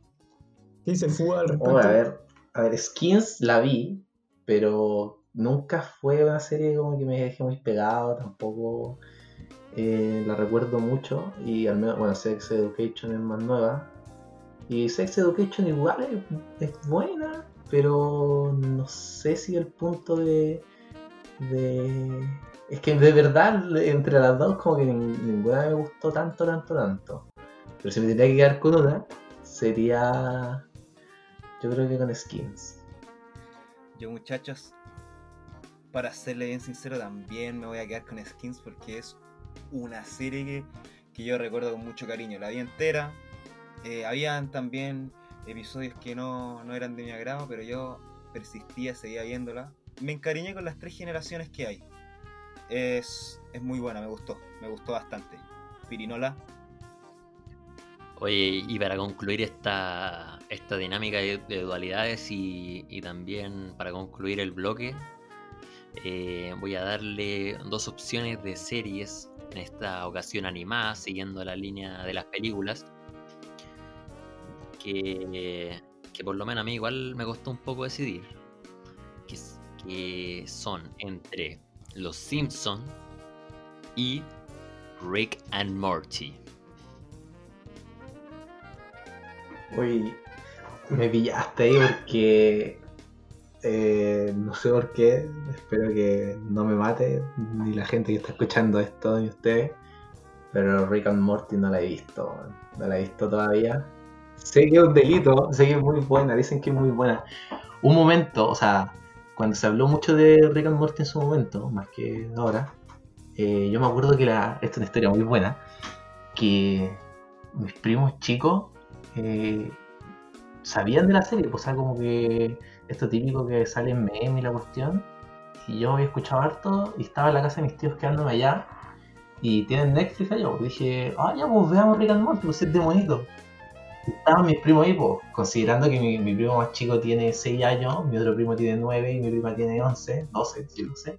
¿Qué dice Fuga al respecto? A ver, a ver, Skins la vi, pero nunca fue una serie como que me dejé muy pegado, tampoco eh, la recuerdo mucho. Y al menos, bueno, Sex Education es más nueva. Y Sex Education igual es, es buena, pero no sé si el punto de, de... Es que de verdad, entre las dos, como que nin- ninguna me gustó tanto, tanto, tanto. Pero si me tendría que quedar con una, sería... Yo creo que con Skins. Yo muchachos, para serle bien sincero, también me voy a quedar con Skins porque es una serie que, yo recuerdo con mucho cariño. La vi entera. eh, habían también episodios que no, no eran de mi agrado, pero yo persistía, seguía viéndola. Me encariñé con las tres generaciones que hay. Es, es muy buena, me gustó, me gustó bastante. Pirinola, Oye, y para concluir esta, esta dinámica de, de dualidades y, y también para concluir el bloque, eh, voy a darle dos opciones de series, en esta ocasión animadas, siguiendo la línea de las películas, que, que por lo menos a mí igual me costó un poco decidir, que, son entre Los Simpson y Rick and Morty. Uy, me pillaste ahí porque eh, no sé por qué. Espero que no me mate ni la gente que está escuchando esto ni ustedes. Pero Rick and Morty no la he visto, no la he visto todavía. Sé que es un delito, sé que es muy buena, dicen que es muy buena. Un momento, o sea, cuando se habló mucho de Rick and Morty en su momento, más que ahora, eh, yo me acuerdo que la, esta es una historia muy buena, que mis primos chicos eh, sabían de la serie, pues, o sea, como que esto típico que sale en meme y la cuestión. Y yo había escuchado harto y estaba en la casa de mis tíos quedándome allá. Y tienen Netflix allá, pues dije, ah, ya, pues veamos Rick and Morty, pues es de bonito. Y Estaban mis primos ahí, pues, considerando que mi, primo más chico tiene 6 años, mi otro primo tiene 9 y mi prima tiene 11, 12, sí, no sé.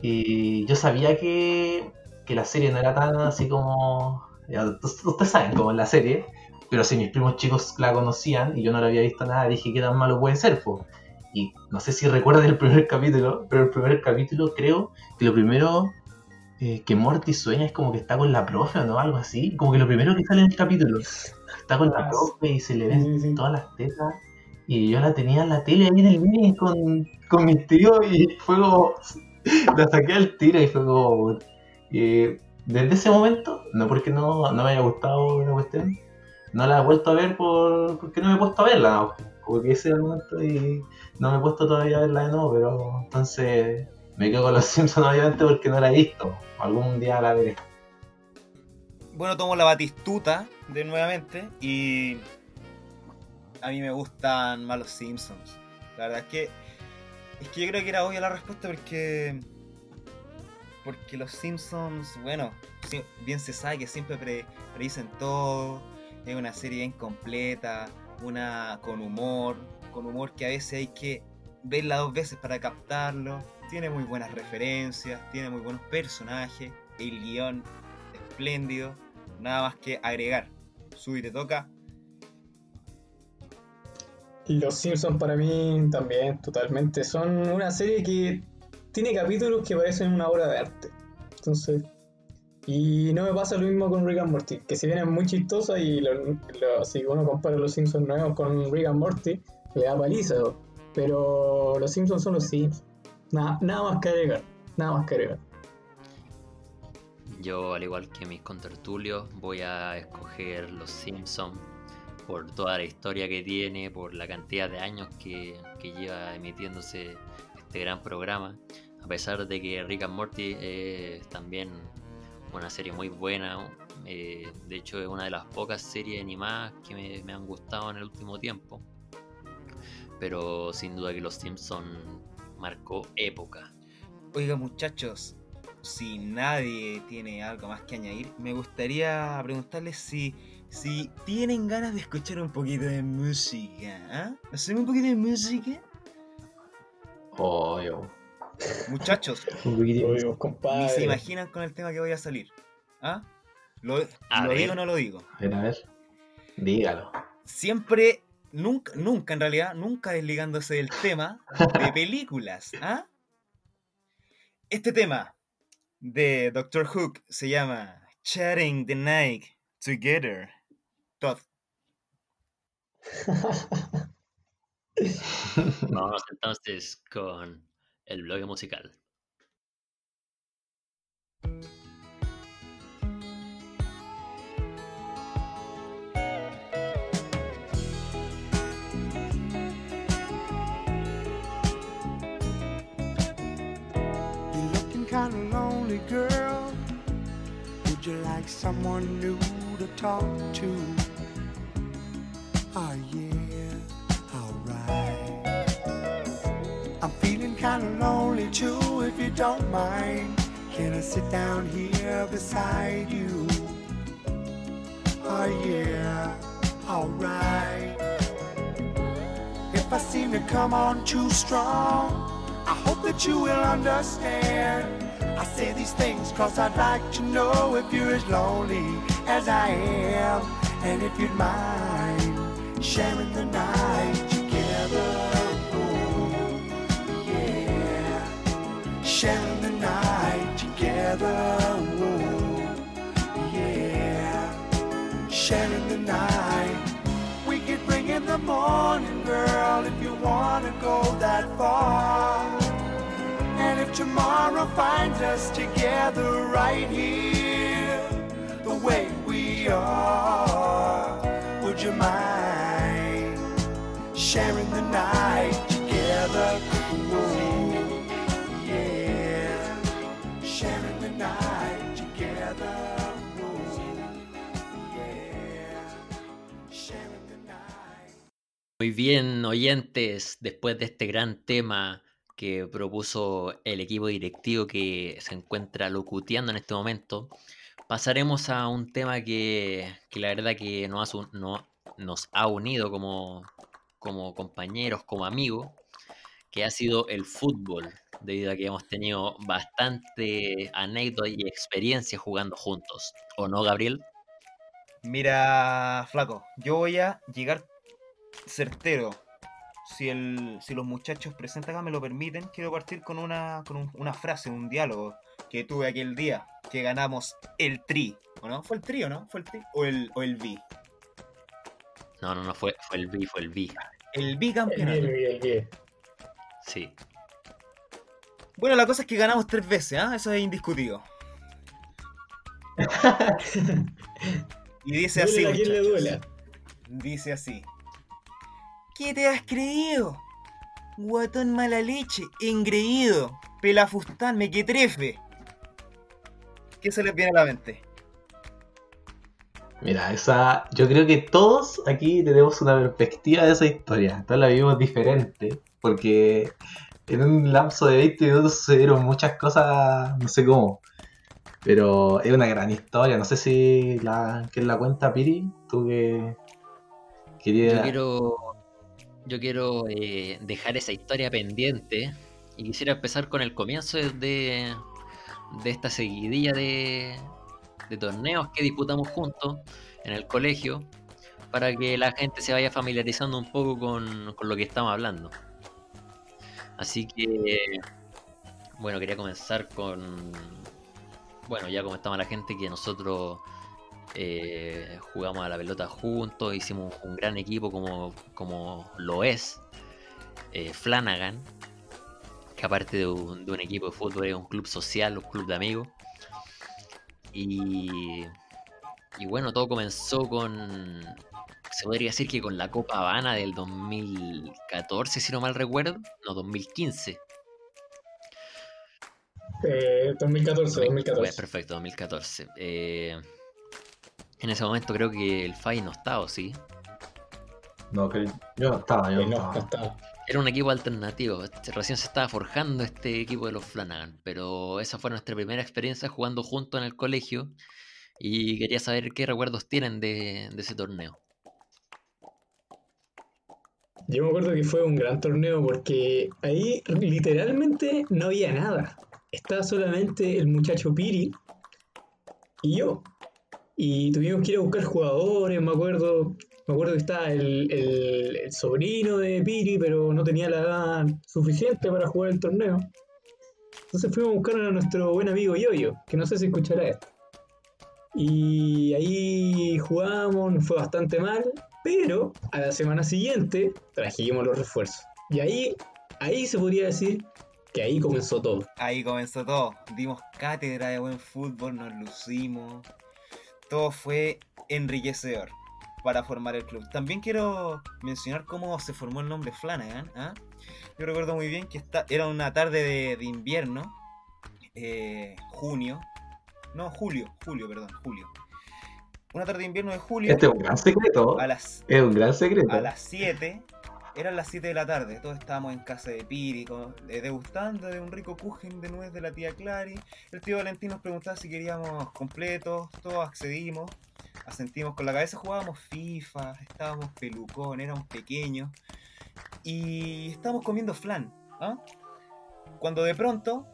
Y yo sabía que, que la serie no era tan así como Ya, ustedes saben cómo es la serie, pero si mis primos chicos la conocían y yo no la había visto nada, dije qué tan malo puede ser, po. Y no sé si recuerdan el primer capítulo, pero el primer capítulo creo que lo primero eh, que Morty sueña es como que está con la profe o no, algo así. Como que lo primero que sale en el capítulo, está con la profe y se le ven sí, sí. todas las tetas. Y yo la tenía en la tele ahí en el living con, con mis tíos y fue como. La saqué al tiro y fue como. eh, desde ese momento, no porque no, no me haya gustado la cuestión, no la he vuelto a ver por, porque no me he puesto a verla. Como que ese momento y no me he puesto todavía a verla de nuevo, pero entonces me quedo con los Simpsons obviamente porque no la he visto. Algún día la veré. Bueno, tomo la batistuta de nuevamente y a mí me gustan más los Simpsons. La verdad es que es que yo creo que era obvia la respuesta porque porque los Simpsons, bueno, bien se sabe que siempre pre- predicen todo, es una serie bien completa, una con humor, con humor que a veces hay que verla dos veces para captarlo. Tiene muy buenas referencias, tiene muy buenos personajes, el guion espléndido, nada más que agregar. Sube y te toca. Los Simpsons para mí también, totalmente. Son una serie que tiene capítulos que parecen una obra de arte. Entonces. Y no me pasa lo mismo con Rick and Morty, que si bien muy chistosa y lo- lo- si uno compara los Simpsons nuevos con Rick and Morty, le da paliza. Pero los Simpsons son los Simpsons. Nada, nada más que agregar. Nada más que agregar. Yo, al igual que mis contertulios, voy a escoger Los Simpsons por toda la historia que tiene, por la cantidad de años que, que lleva emitiéndose este gran programa. A pesar de que Rick and Morty es también una serie muy buena, eh, de hecho es una de las pocas series animadas que me, me han gustado en el último tiempo. Pero sin duda que Los Simpsons marcó época. Oiga muchachos, si nadie tiene algo más que añadir, me gustaría preguntarles si, si tienen ganas de escuchar un poquito de música. ¿ah? ¿Hacemos un poquito de música? Obvio. Muchachos, ni se imaginan con el tema que voy a salir. ¿Ah? ¿Lo, A lo ver. digo o no lo digo? A ver, a ver. Dígalo. Siempre, nunca, nunca en realidad, nunca desligándose del tema de películas. ¿ah? Este tema de Doctor Hook se llama Chatting the Night Together. Todd. Vamos entonces con el bloque musical. Looking kinda lonely, girl. Would you like someone new to talk to? Oh yeah, alright. I'm kinda lonely too, if you don't mind. Can I sit down here beside you? Oh yeah, alright. If I seem to come on too strong, I hope that you will understand. I say these things cause I'd like to know if you're as lonely as I am. And if you'd mind sharing the night Sharing the night together. Oh, yeah. Sharing the night. We could bring in the morning, girl, if you wanna go that far. And if tomorrow finds us together right here, the way we are, would you mind sharing the night together? Muy bien, oyentes, después de este gran tema que propuso el equipo directivo que se encuentra locuteando en este momento, pasaremos a un tema que, que la verdad que nos ha, no- nos ha unido como, como compañeros, como amigos, que ha sido el fútbol, debido a que hemos tenido bastante anécdotas y experiencia jugando juntos. ¿O no, Gabriel? Mira, flaco, yo voy a llegar certero. Si, el, si los muchachos presentes acá me lo permiten, quiero partir con una, con un- una frase, un diálogo que tuve aquel día que ganamos el tri. ¿O no? ¿Fue el tri o no? ¿Fue el tri? ¿O el, o el bi? No, no, no, fue, fue el B, fue el B. El El bicampeonato. bien, el bien. Sí. Bueno, la cosa es que ganamos tres veces, ¿ah? Eso es indiscutido. y dice así, Duela a quien le muchachos. duela. Dice así. ¿Qué te has creído? Guatón mala leche, engreído, pelafustán, mequetrefe. ¿Qué se les viene a la mente? Mira, esa, yo creo que todos aquí tenemos una perspectiva de esa historia. Todos la vivimos diferente, porque en un lapso de 20 minutos sucedieron muchas cosas, no sé cómo. Pero es una gran historia. No sé si la, ¿quién la cuenta, Piri? Tú que querías... Yo quiero, yo quiero eh, dejar esa historia pendiente y quisiera empezar con el comienzo de, de esta seguidilla de, de torneos que disputamos juntos en el colegio para que la gente se vaya familiarizando un poco con, con lo que estamos hablando. Así que, bueno, quería comenzar con, bueno, ya comentamos a la gente que nosotros eh, jugamos a la pelota juntos, hicimos un gran equipo como, como lo es eh, Flanagan, que aparte de un, de un equipo de fútbol es un club social, un club de amigos. Y, y bueno, todo comenzó con, se podría decir que con la Copa Habana del 2014, si no mal recuerdo, no, 2015. Eh, 2014, Bueno, 2014. perfecto, 2014. Eh, en ese momento creo que el FAI no estaba, ¿o ¿sí? No, que yo no estaba, yo no no, estaba. no estaba. Era un equipo alternativo, este- recién se estaba forjando este equipo de los Flanagan, pero esa fue nuestra primera experiencia jugando juntos en el colegio y quería saber qué recuerdos tienen de, de ese torneo. Yo me acuerdo que fue un gran torneo porque ahí literalmente no había nada. Estaba solamente el muchacho Piri y yo. Y tuvimos que ir a buscar jugadores, me acuerdo. Me acuerdo que estaba el, el- el sobrino de Piri, pero no tenía la edad suficiente para jugar el torneo. Entonces fuimos a buscar a nuestro buen amigo Yoyo, que no sé si escuchará esto. Y ahí jugamos, fue bastante mal, pero a la semana siguiente trajimos los refuerzos. Y ahí, ahí se podría decir que ahí comenzó todo. Ahí comenzó todo. Dimos cátedra de buen fútbol, nos lucimos. Todo fue enriquecedor para formar el club. También quiero mencionar cómo se formó el nombre Flanagan. ¿ah? Yo recuerdo muy bien que esta, era una tarde de, de invierno, eh, junio. No, julio, julio, perdón, julio. Una tarde de invierno de julio Este es un gran secreto. a las Es un gran secreto. a las 7, eran las 7 de la tarde, todos estábamos en casa de Piri, con- eh, degustando de un rico kuchen de nuez de la tía Clary. El tío Valentín nos preguntaba si queríamos completos, todos accedimos, asentimos con la cabeza, jugábamos FIFA, estábamos pelucón, éramos pequeños y estábamos comiendo flan. ¿ah? Cuando de pronto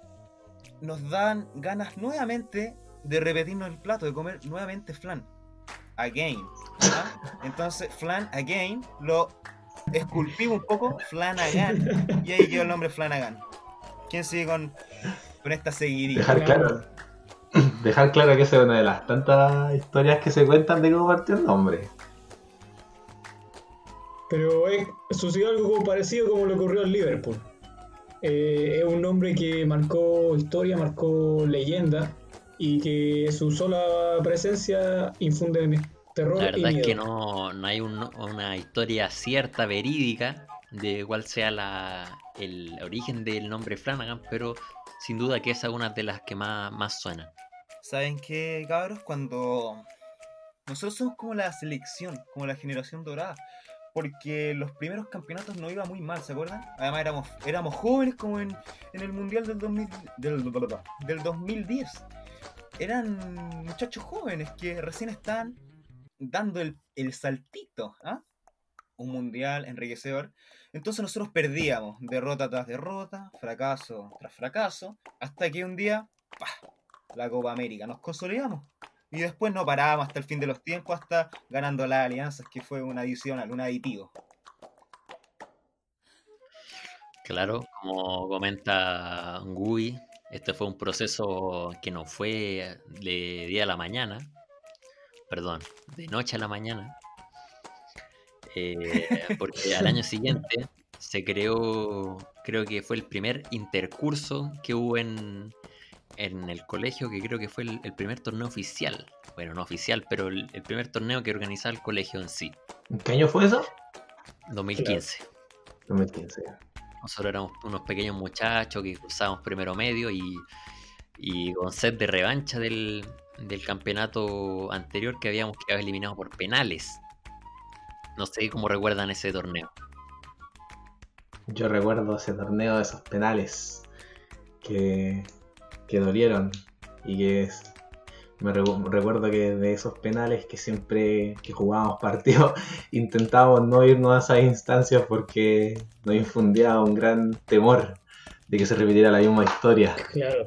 nos dan ganas nuevamente de repetirnos el plato, de comer nuevamente flan. Again. ¿ah? Entonces, flan again lo esculpimos un poco, Flanagan. Y ahí quedó el nombre Flanagan. ¿Quién sigue con, con esta seguidilla? Dejar claro. Dejar claro que esa es una de las tantas historias que se cuentan de cómo partió el nombre. Pero eh, sucedió algo como parecido como le ocurrió al Liverpool. Eh, es un nombre que marcó historia, marcó leyenda y que su sola presencia infunde terror La y verdad es que no, no hay un- una historia cierta, verídica, de cuál sea la, el origen del nombre Flanagan, pero sin duda que esa es una de las que más, más suenan. ¿Saben qué, cabros? Cuando nosotros somos como la selección, como la generación dorada. Porque los primeros campeonatos no iba muy mal, ¿se acuerdan? Además éramos, éramos jóvenes como en, en el Mundial del, 2000, del, del 2010. Eran muchachos jóvenes que recién están dando el, el saltito, ¿ah? Un mundial enriquecedor. Entonces nosotros perdíamos derrota tras derrota, fracaso tras fracaso, hasta que un día, ¡pah! la Copa América, nos consolidamos. y después no parábamos hasta el fin de los tiempos, hasta ganando las alianzas, que fue una adicional, un aditivo. Claro, como comenta Gui, este fue un proceso que no fue de día a la mañana, perdón, de noche a la mañana, eh, porque al año siguiente se creó, creo que fue el primer intercurso que hubo en, en el colegio, que creo que fue el, el primer torneo oficial, bueno, no oficial, pero el, el primer torneo que organizaba el colegio en sí, ¿En qué año fue eso? 2015. 2015. Nosotros éramos unos pequeños muchachos que cursábamos primero medio y, y con sed de revancha del, del campeonato anterior que habíamos quedado eliminados por penales. No sé cómo recuerdan ese torneo. Yo recuerdo ese torneo de esos penales que, que dolieron y que es- me recu- recuerdo que de esos penales que siempre que jugábamos partidos intentábamos no irnos a esas instancias porque nos infundía un gran temor de que se repitiera la misma historia. Claro.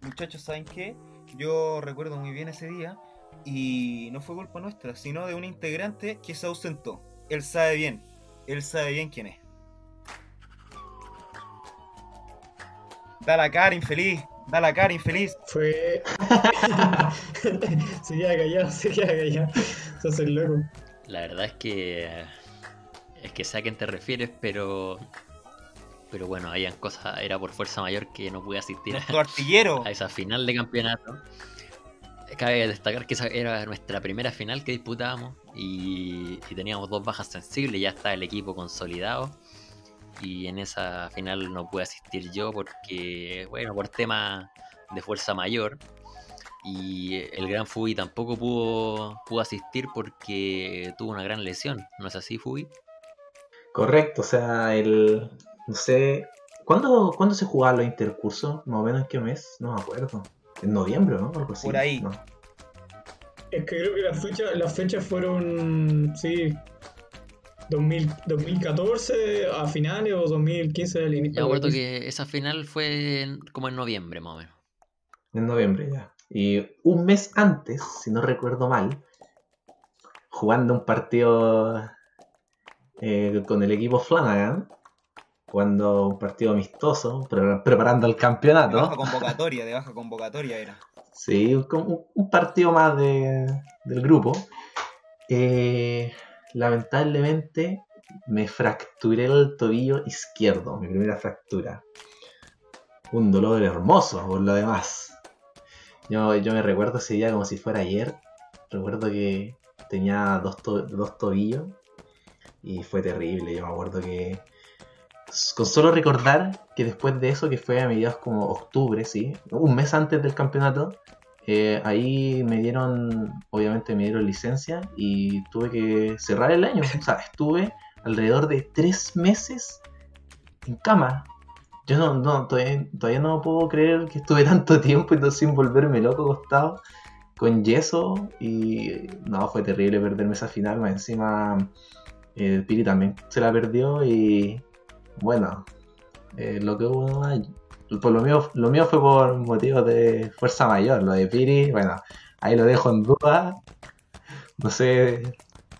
Muchachos, ¿saben qué? Yo recuerdo muy bien ese día y no fue culpa nuestra, sino de un integrante que se ausentó. Él sabe bien, él sabe bien quién es. Da la cara, infeliz, da la cara, infeliz. Fue. se queda callado, se queda callado. Se hace el loco. La verdad es que es que sé a quién te refieres, pero pero bueno, habían cosas, era por fuerza mayor que no pude asistir Nuestro artillero. a esa final de campeonato. Cabe destacar que esa era nuestra primera final que disputábamos y, y teníamos dos bajas sensibles, ya está el equipo consolidado y en esa final no pude asistir yo porque, bueno, por tema de fuerza mayor y el gran Fubi tampoco pudo, pudo asistir porque tuvo una gran lesión, ¿no es así Fubi? Correcto, o sea, el. No sé. ¿Cuándo, ¿cuándo se jugaban los intercursos? ¿Más o menos en qué mes? No me acuerdo. En noviembre, ¿no? Algo así. Por ahí. No. Es que creo que las fechas, las fechas fueron. Sí. 2000 2014 a finales o 2015 al Yo inicio. me acuerdo que esa final fue en- como en noviembre más o menos. En noviembre ya. Y un mes antes, si no recuerdo mal, jugando un partido eh, con el equipo Flanagan, jugando un partido amistoso, pre- preparando el De baja campeonato. convocatoria, de baja convocatoria era. Sí, un partido más de- del grupo. Eh, lamentablemente me fracturé el tobillo izquierdo, mi primera fractura. Un dolor hermoso por lo demás. Yo, yo me recuerdo ese día como si fuera ayer. Recuerdo que tenía dos, to- dos tobillos y fue terrible. Yo me acuerdo que con solo recordar que después de eso, que fue a mediados como octubre, sí, un mes antes del campeonato, eh, ahí me dieron, obviamente me dieron licencia y tuve que cerrar el año. O sea, estuve alrededor de tres meses en cama. Yo no, no todavía, todavía no puedo creer que estuve tanto tiempo y sin volverme loco acostado con yeso y no, fue terrible perderme esa final, más encima eh, el Piri también se la perdió y bueno, eh, lo que hubo por lo mío, lo mío fue por motivos de fuerza mayor, lo de Piri, bueno, ahí lo dejo en duda. No sé,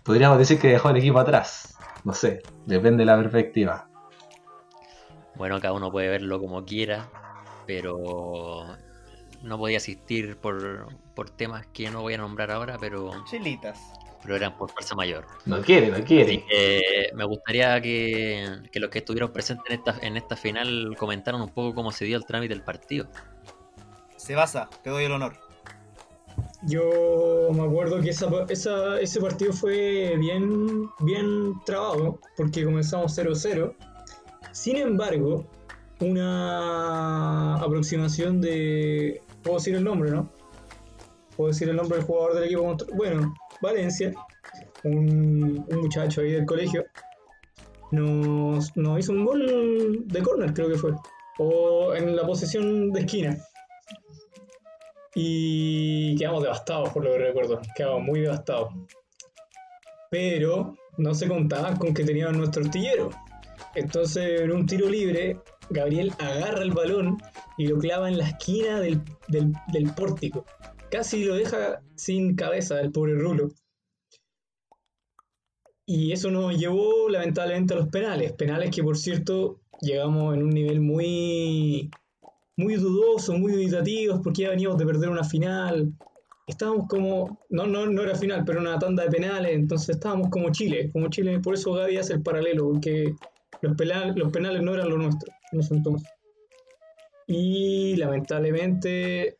podríamos decir que dejó el equipo atrás. No sé, depende de la perspectiva. Bueno, cada uno puede verlo como quiera, pero no podía asistir por, por temas que no voy a nombrar ahora, pero, Chelitas. Pero eran por fuerza mayor. No quiere, no Así quiere. que me gustaría que, que los que estuvieron presentes en esta, en esta final comentaran un poco cómo se dio el trámite del partido. Se basa, te doy el honor. Yo me acuerdo que esa, esa- ese partido fue bien, bien trabado, porque comenzamos 0-0. Sin embargo, una aproximación de. ¿Puedo decir el nombre, no? ¿Puedo decir el nombre del jugador del equipo? contra- Bueno, Valencia, un, un muchacho ahí del colegio, nos, nos hizo un gol de córner, creo que fue. O en la posesión de esquina. Y quedamos devastados, por lo que recuerdo. Quedamos muy devastados. Pero no se contaban con que teníamos nuestro artillero. Entonces, en un tiro libre, Gabriel agarra el balón y lo clava en la esquina del, del- del pórtico. Casi lo deja sin cabeza el pobre Rulo. Y eso nos llevó lamentablemente a los penales. Penales que por cierto llegamos en un nivel muy, muy dudoso, muy duditativos, porque ya veníamos de perder una final. Estábamos como, no, no, no era final, pero una tanda de penales, entonces estábamos como Chile, como Chile, por eso Gaby hace el paralelo, porque los, penales, los penales no eran lo nuestro en entonces. Y lamentablemente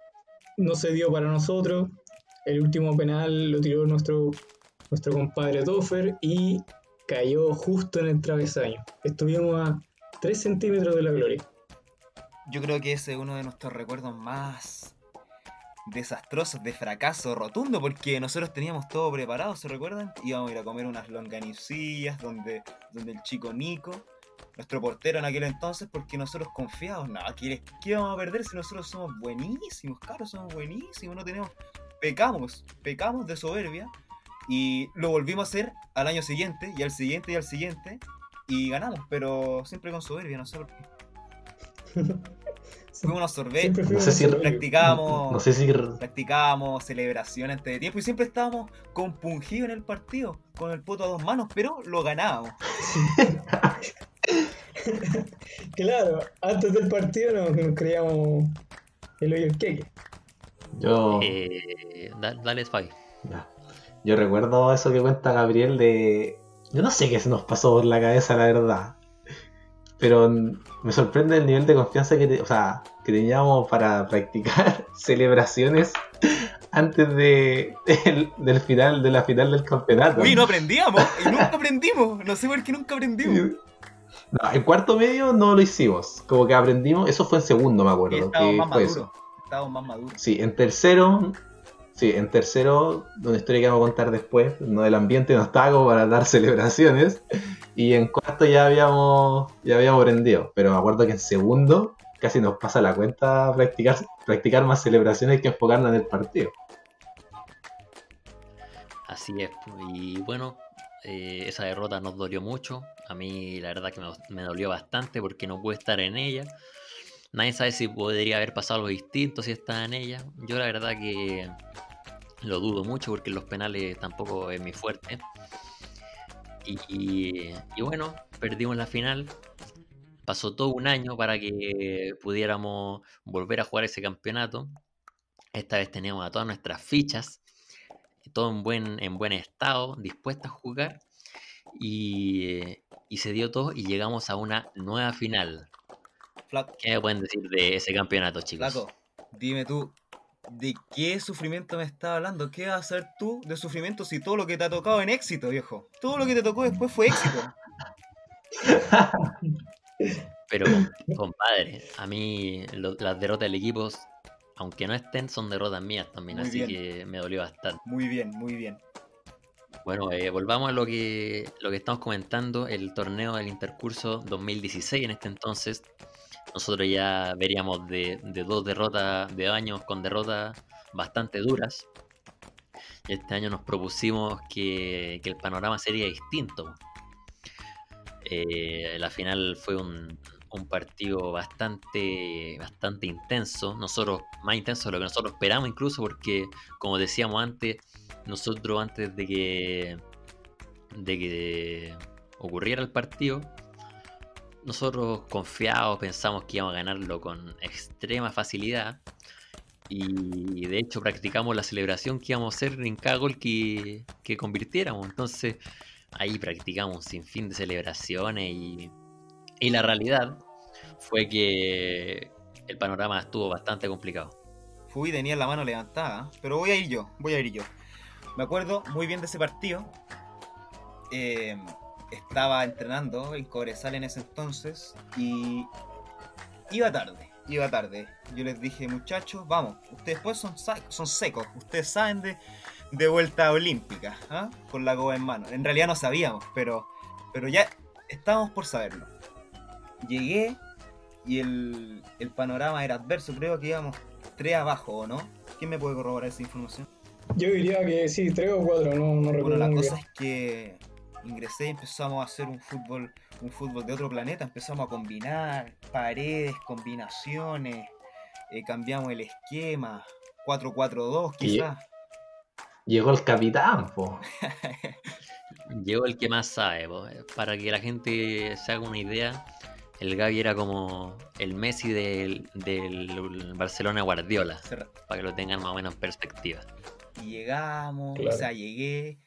no se dio para nosotros. El último penal lo tiró nuestro, nuestro compadre Toffer y cayó justo en el travesaño. Estuvimos a 3 centímetros de la gloria. Yo creo que ese es uno de nuestros recuerdos más desastrosos, de fracaso rotundo, porque nosotros teníamos todo preparado, ¿se recuerdan? Íbamos a ir a comer unas longanicillas donde, donde el chico Nico, nuestro portero en aquel entonces, porque nosotros confiados, no, ¿qué, qué vamos a perder si nosotros somos buenísimos, claro, somos buenísimos, no tenemos, pecamos, pecamos de soberbia, y lo volvimos a hacer al año siguiente, y al siguiente, y al siguiente, y ganamos, pero siempre con soberbia, no sé por qué. Fuimos unos sorbetes, No sé si- soberbios. practicábamos, No sé si practicábamos celebraciones antes de tiempo y siempre estábamos compungidos en el partido, con el poto a dos manos, pero lo ganábamos. Claro, antes del partido nos, nos creíamos el hoyo queque. yo, Eh, da- dale, Spy. ya. yo recuerdo eso que cuenta Gabriel de... Yo no sé qué se nos pasó por la cabeza, la verdad. Pero me sorprende el nivel de confianza que, te- o sea, que teníamos para practicar celebraciones antes de, del, del final de la final del campeonato. Uy, no aprendíamos, y nunca aprendimos, no sé por qué nunca aprendimos. No, en cuarto medio no lo hicimos. Como que aprendimos, eso fue en segundo, me acuerdo. estábamos más fue maduros, eso. estábamos más maduros. Sí, en tercero, sí, en tercero, una historia que vamos a contar después, no del ambiente no estaba como para dar celebraciones. Y en cuarto ya habíamos, ya habíamos aprendido. Pero me acuerdo que en segundo casi nos pasa la cuenta practicar, practicar más celebraciones que enfocarnos en el partido. Así es. pues, Y bueno, eh, esa derrota nos dolió mucho. A mí la verdad que me, dolió bastante porque no pude estar en ella. Nadie sabe si podría haber pasado algo distinto si estaba en ella. Yo la verdad que lo dudo mucho porque los penales tampoco es mi fuerte. Y, y- y bueno, perdimos la final. Pasó todo un año para que pudiéramos volver a jugar ese campeonato. Esta vez teníamos a todas nuestras fichas todo en buen, en buen estado, dispuesta a jugar. Y, y se dio todo y llegamos a una nueva final. Flaco, ¿Qué me pueden decir de ese campeonato, chicos? flaco, dime tú, ¿de qué sufrimiento me estás hablando? ¿Qué vas a hacer tú de sufrimiento si todo lo que te ha tocado en éxito, viejo? Todo lo que te tocó después fue éxito. Pero, com- compadre, a mí lo- las derrotas del equipo, aunque no estén, son derrotas mías también, Muy así bien. que me dolió bastante. Muy bien, muy bien. Bueno, eh, volvamos a lo que, lo que estamos comentando, el torneo del Intercurso 2016 en este entonces. Nosotros ya veríamos de, de dos derrotas, de años con derrotas bastante duras. Este año nos propusimos que, que el panorama sería distinto. Eh, la final fue un, un partido bastante, bastante intenso. Nosotros, más intenso de lo que nosotros esperamos incluso, porque como decíamos antes, nosotros antes de que de que ocurriera el partido nosotros confiados pensamos que íbamos a ganarlo con extrema facilidad y de hecho practicamos la celebración que íbamos a hacer en cada gol que, que convirtiéramos entonces ahí practicamos un sinfín de celebraciones y, y la realidad fue que el panorama estuvo bastante complicado Fui, tenía la mano levantada, pero voy a ir yo, voy a ir yo. Me acuerdo muy bien de ese partido. Eh, estaba entrenando en Cobresal en ese entonces y iba tarde, iba tarde. Yo les dije, muchachos, vamos, ustedes pues son, son secos, ustedes saben de, de vuelta olímpica, ¿ah? con la copa en mano. En realidad no sabíamos, pero, pero ya estábamos por saberlo. Llegué y el, el panorama era adverso, creo que íbamos tres abajo, ¿o no? ¿Quién me puede corroborar esa información? Yo diría que sí, tres o cuatro, no, no recuerdo. Bueno, la cosa bien. es que ingresé y empezamos a hacer un fútbol, un fútbol de otro planeta, empezamos a combinar paredes, combinaciones, eh, cambiamos el esquema, 4-4-2 Y- quizás. Llegó el capitán, po. Llegó el que más sabe, po. para que la gente se haga una idea. El Gavi era como el Messi del, del Barcelona Guardiola, para que lo tengan más o menos en perspectiva. Y llegamos, Claro. o sea, llegué,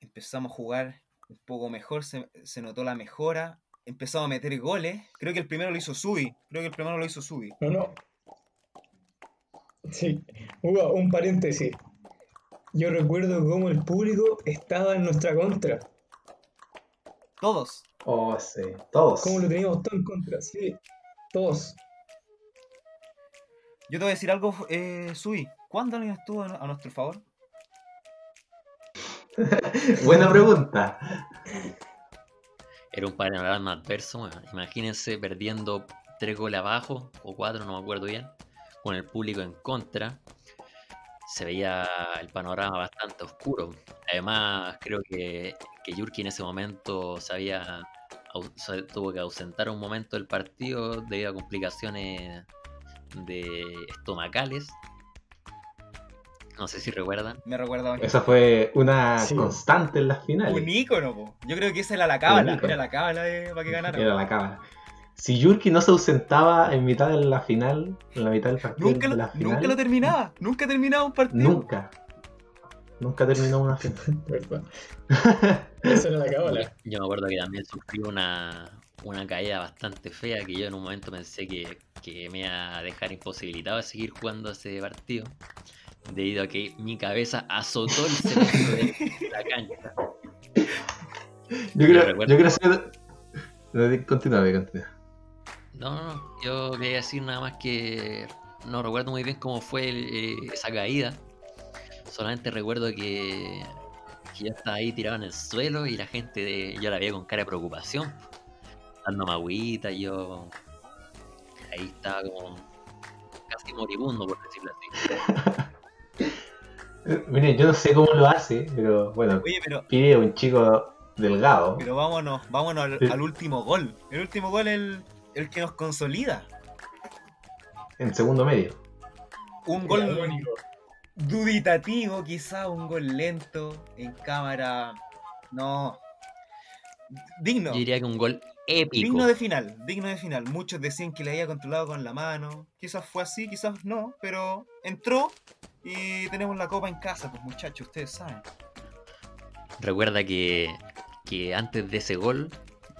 empezamos a jugar un poco mejor, se, se notó la mejora, empezamos a meter goles. Creo que el primero lo hizo Subi, creo que el primero lo hizo Subi. No, no. Sí, Hugo, un paréntesis. Yo recuerdo cómo el público estaba en nuestra contra. Todos. Oh, sí. Todos. Cómo lo teníamos todo en contra, sí. Todos. Yo te voy a decir algo, eh, Subi. ¿Cuándo alguien estuvo a nuestro favor? Buena pregunta. Era un panorama adverso, imagínense perdiendo tres goles abajo, o cuatro, no me acuerdo bien, con el público en contra. Se veía el panorama bastante oscuro. Además, creo que, que Yurki en ese momento se tuvo que ausentar un momento del partido debido a complicaciones de estomacales. No sé si recuerdan. Me recuerda a Esa fue una Sí. constante en las finales. un ícono, po. Yo creo que esa era la cábala, era la cábala de, para que ganara. Era la cámara. Si Yurki no se ausentaba en mitad de la final, en la mitad del partido Nunca de lo, la final, nunca lo terminaba, nunca terminaba un partido. nunca. Nunca terminó una final. Esa era la cábala. Yo me acuerdo que también sufrí una, una caída bastante fea que yo en un momento pensé que, que me iba a dejar imposibilitado de seguir jugando ese partido debido a que mi cabeza azotó el cemento de la cancha. Yo creo, yo creo di- Continúa, continúa. No, no, no, yo quería decir nada más que no recuerdo muy bien cómo fue el- eh, esa caída. Solamente recuerdo que, que yo estaba ahí tirado en el suelo y la gente, de- yo la veía con cara de preocupación, dando agüita, yo ahí estaba como casi moribundo, por decirlo así. Miren, yo no sé cómo lo hace, pero bueno, Oye, pero, Pide un chico delgado. pero vámonos, vámonos al, Sí. al último gol. El último gol es el, el que nos consolida. En segundo medio. Un gol único. duditativo, quizá un gol lento, en cámara. No. Digno. Yo diría que un gol épico. Digno de final, digno de final. Muchos decían que le había controlado con la mano. Quizás fue así, quizás no, pero entró y tenemos la copa en casa, pues muchachos, ustedes saben. Recuerda que, que antes de ese gol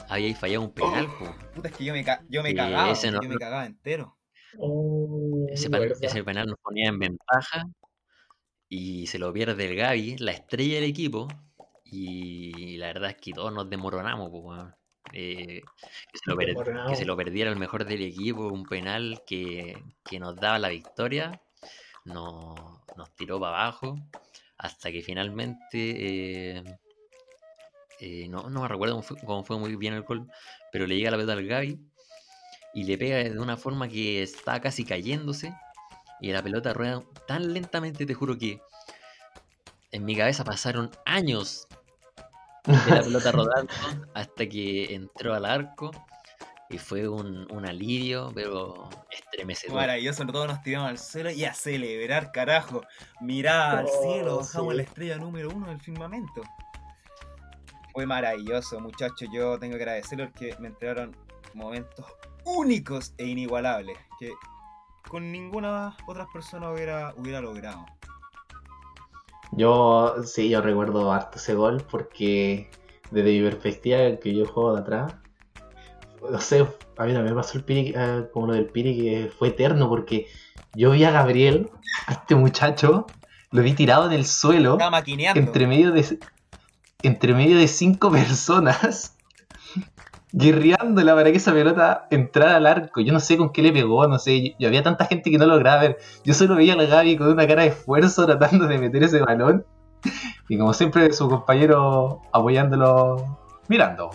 había fallado un penal. po. Puta, es que yo me, ca- yo me cagaba, ese no- yo me cagaba entero. Oh, Ese, verdad. ese penal nos ponía en ventaja y se lo pierde el Gaby, la estrella del equipo. Y la verdad es que todos nos desmoronamos. po, weón. Eh, que, se lo per- que se lo perdiera el mejor del equipo, un penal que, que nos daba la victoria, no- nos tiró para abajo hasta que finalmente, eh, eh, no, no me recuerdo cómo fue, cómo fue muy bien el gol, pero le llega la pelota al Gaby y le pega de una forma que está casi cayéndose y la pelota rueda tan lentamente, te juro que en mi cabeza pasaron años de la pelota rodando hasta que entró al arco y fue un, un alivio, pero estremecedor. Maravilloso, todos nos tiramos al suelo y a celebrar, carajo. Mirá al Oh, cielo, bajamos sí. la estrella número uno del firmamento. Fue maravilloso, muchachos. Yo tengo que agradecerles porque me entregaron momentos únicos e inigualables que con ninguna otra persona hubiera, hubiera logrado. Yo, sí, yo recuerdo harto ese gol porque desde mi perspectiva, que yo juego de atrás, no sé, a mí también me pasó el Piri, eh, como lo del Piri, que fue eterno porque yo vi a Gabriel, a este muchacho, lo vi tirado en el suelo, entre medio de, entre medio de cinco personas, guerreándola para que esa pelota entrara al arco. Yo no sé con qué le pegó, no sé. Y había tanta gente que no lograba ver. Yo solo veía a la Gaby con una cara de esfuerzo tratando de meter ese balón. Y como siempre, su compañero apoyándolo, mirando.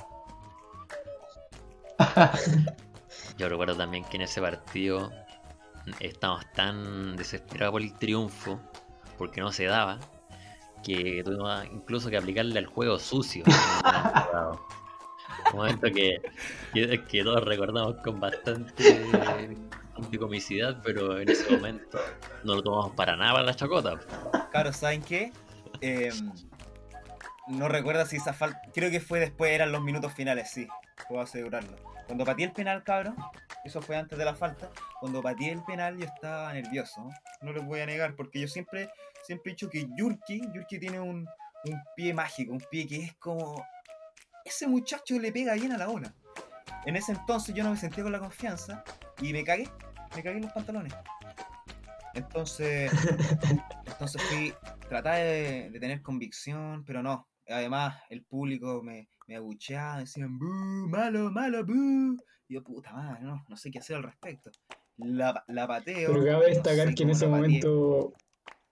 Yo recuerdo también que en ese partido estábamos tan desesperados por el triunfo, porque no se daba, que tuvimos incluso que aplicarle al juego sucio. Un momento que, que, que todos recordamos con bastante comicidad, pero en ese momento no lo tomamos para nada para la chacota. Claro, ¿saben qué? Eh, no recuerdo si esa falta. Creo que fue después, eran los minutos finales, sí. Puedo asegurarlo. Cuando pateé el penal, cabrón, eso fue antes de la falta. Cuando pateé el penal, yo estaba nervioso. No, No les voy a negar, porque yo siempre, siempre he dicho que Yurki, Yurki tiene un, un pie mágico, un pie que es como. Ese muchacho le pega bien a la bola. En ese entonces yo no me sentía con la confianza y me cagué, me cagué en los pantalones. Entonces, entonces fui, tratar de, de tener convicción, pero no. Además, el público me, me abucheaba, decían, ¡Bú! ¡Malo, malo, bu! Y yo, puta madre, no, no sé qué hacer al respecto. La, la pateo. Pero cabe no destacar sé que en ese momento,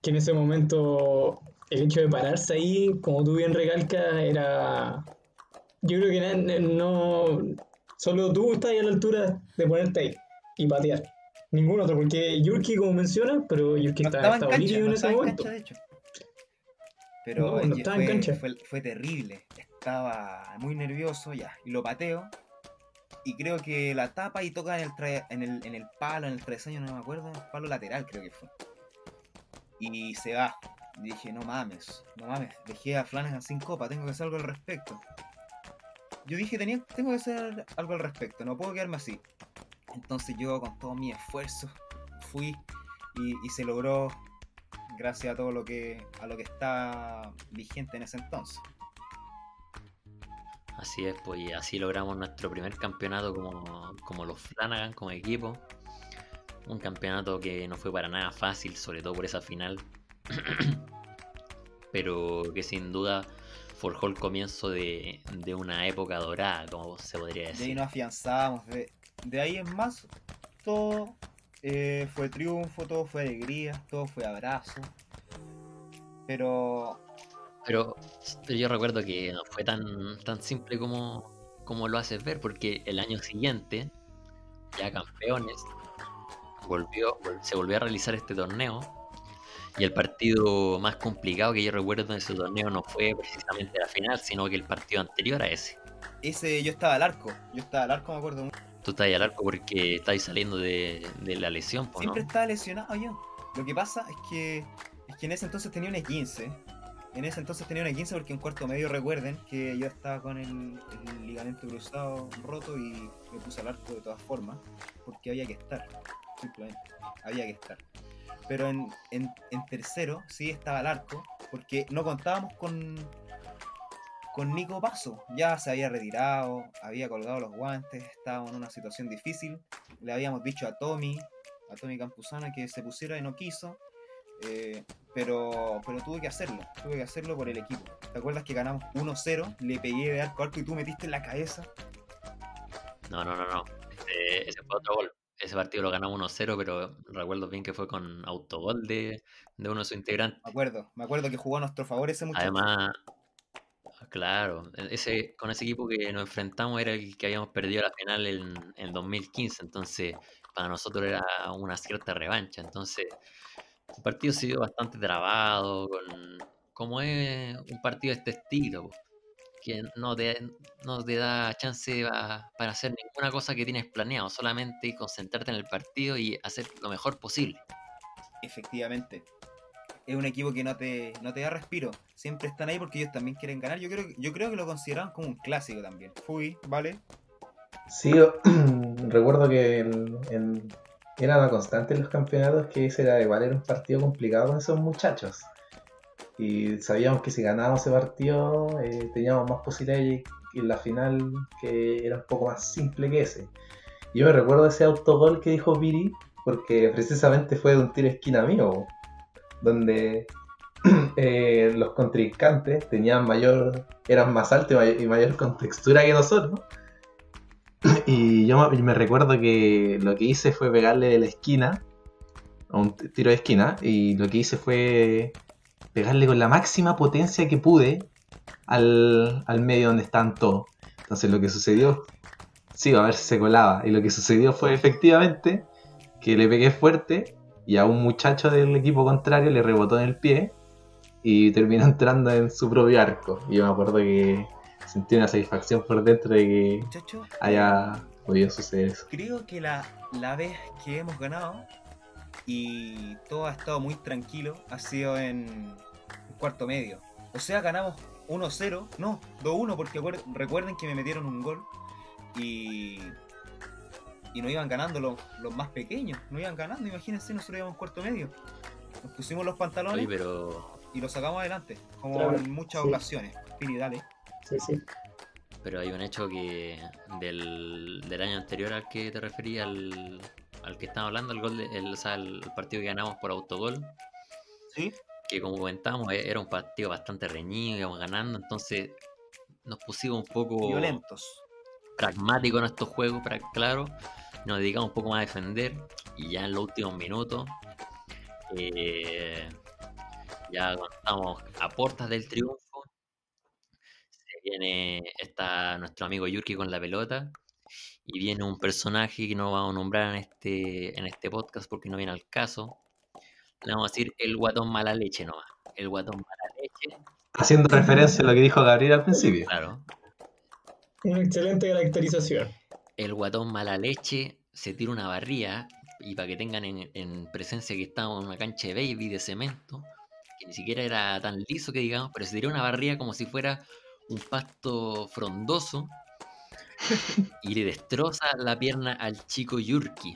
que en ese momento el hecho de pararse ahí, como tú bien recalcas, era. Yo creo que no. Solo tú estás ahí a la altura de ponerte ahí y patear. Ningún otro, porque Yurki, como mencionas, pero Yurki No estaba, estaba en cancha, no en ese estaba en momento. cancha, de hecho. Pero No, no que estaba en fue, cancha. Fue, fue terrible. Estaba muy nervioso ya. Y lo pateo. Y creo que la tapa y toca en el, tra- en el, en el palo, en el travesaño, no me acuerdo. En el palo lateral creo que fue. Y se va. Dije, no mames, no mames. Dejé a Flanagan sin copa, tengo que hacer algo al respecto. Yo dije, tenía, tengo que hacer algo al respecto, no puedo quedarme así. Entonces yo con todo mi esfuerzo fui y, y se logró gracias a todo lo que a lo que está vigente en ese entonces. Así es, pues y así logramos nuestro primer campeonato como, como los Flanagan, como equipo. Un campeonato que no fue para nada fácil, sobre todo por esa final. Pero que sin duda forjó el comienzo de, de una época dorada, como se podría De ahí decir. nos afianzamos, de, de ahí en más todo eh, fue triunfo, todo fue alegría, todo fue abrazo. Pero Pero, pero yo recuerdo que no fue tan, tan simple como, como lo haces ver, porque el año siguiente, ya campeones, volvió, vol- se volvió a realizar este torneo. Y el partido más complicado que yo recuerdo en ese torneo no fue precisamente la final, sino que el partido anterior a ese. ese yo estaba al arco, yo estaba al arco, me acuerdo. Tú estás al arco porque estáis saliendo de, de la lesión. Siempre estaba lesionado yo. Lo que pasa es que, es que en ese entonces tenía una 15. En ese entonces tenía una 15 porque en cuarto medio recuerden que yo estaba con el, ligamento cruzado roto y me puse al arco de todas formas. Porque había que estar. Simplemente. Había que estar. Pero en, en, en tercero sí estaba al arco. Porque no contábamos con, con Nico Paso. Ya se había retirado, había colgado los guantes, estábamos en una situación difícil. Le habíamos dicho a Tommy, a Tommy Campuzana que se pusiera y no quiso. Eh, pero, pero tuve que hacerlo, tuve que hacerlo por el equipo. ¿Te acuerdas que ganamos 1-0? Le pegué de arco a arco y tú metiste en la cabeza. No, no, no, no. Ese, ese fue otro gol. Ese partido lo ganamos 1-0, pero recuerdo bien que fue con autogol de, de uno de sus integrantes. Me acuerdo, me acuerdo que jugó a nuestro favor ese muchacho. Además, claro, e- ese, con ese equipo que nos enfrentamos era el que habíamos perdido la final en, en 2015, entonces para nosotros era una cierta revancha. Entonces, el partido se dio bastante trabado, con, como es un partido de este estilo, que no te, no te da chance pa- para hacer ninguna cosa que tienes planeado, solamente concentrarte en el partido y hacer lo mejor posible. Efectivamente. Es un equipo que no te, no te da respiro. Siempre están ahí porque ellos también quieren ganar. Yo creo, que- yo creo que lo consideraban como un clásico también. Fui, ¿vale? Sí, yo recuerdo que en- en- era una constante en los campeonatos que ese era igual, era un partido complicado con esos muchachos. Y sabíamos que si ganábamos ese partido eh, teníamos más posibilidades y la final que era un poco más simple que ese. Yo me recuerdo ese autogol que dijo Viri porque precisamente fue de un tiro esquina mío, donde eh, los contrincantes tenían mayor, eran más altos y mayor, y mayor contextura que nosotros. Y yo me, recuerdo que lo que hice fue pegarle de la esquina, un tiro de esquina, y lo que hice fue pegarle con la máxima potencia que pude al, al medio donde estaban todos. Entonces lo que sucedió, sí, a ver si se colaba, y lo que sucedió fue efectivamente que le pegué fuerte y a un muchacho del equipo contrario le rebotó en el pie y terminó entrando en su propio arco. Y yo me acuerdo que sentí una satisfacción por dentro de que Muchacho, haya podido suceder eso. Creo que la, la vez que hemos ganado y todo ha estado muy tranquilo ha sido en cuarto medio. O sea, ganamos 1-0, no, 2-1 porque recuerden que me metieron un gol y y no iban ganando los, los más pequeños, no iban ganando, imagínense, nosotros íbamos en cuarto medio. Nos pusimos los pantalones pero, y lo sacamos adelante, como Claro, en muchas sí. ocasiones. Piri, dale. Sí, sí. pero hay un hecho que del, del año anterior al que te refería, al, al que estaba hablando, el gol de- el, o sea, el partido que ganamos por autogol, ¿Sí? que como comentábamos e- era un partido bastante reñido, íbamos ganando, entonces nos pusimos un poco Violentos. pragmáticos en estos juegos, para claro, nos dedicamos un poco más a defender y ya en los últimos minutos, eh, ya estamos a puertas del triunfo, viene está nuestro amigo Yurki con la pelota y viene un personaje que no vamos a nombrar en este, en este podcast porque no viene al caso. Le vamos a decir el guatón mala leche nomás. El guatón mala leche, Haciendo referencia a lo que dijo Gabriel al principio. claro. Una excelente caracterización. el guatón mala leche se tira una barría y para que tengan en, en presencia que estamos en una cancha de baby de cemento, que ni siquiera era tan liso que digamos, pero se tiró una barría como si fuera un pasto frondoso y le destroza la pierna al chico Yurki.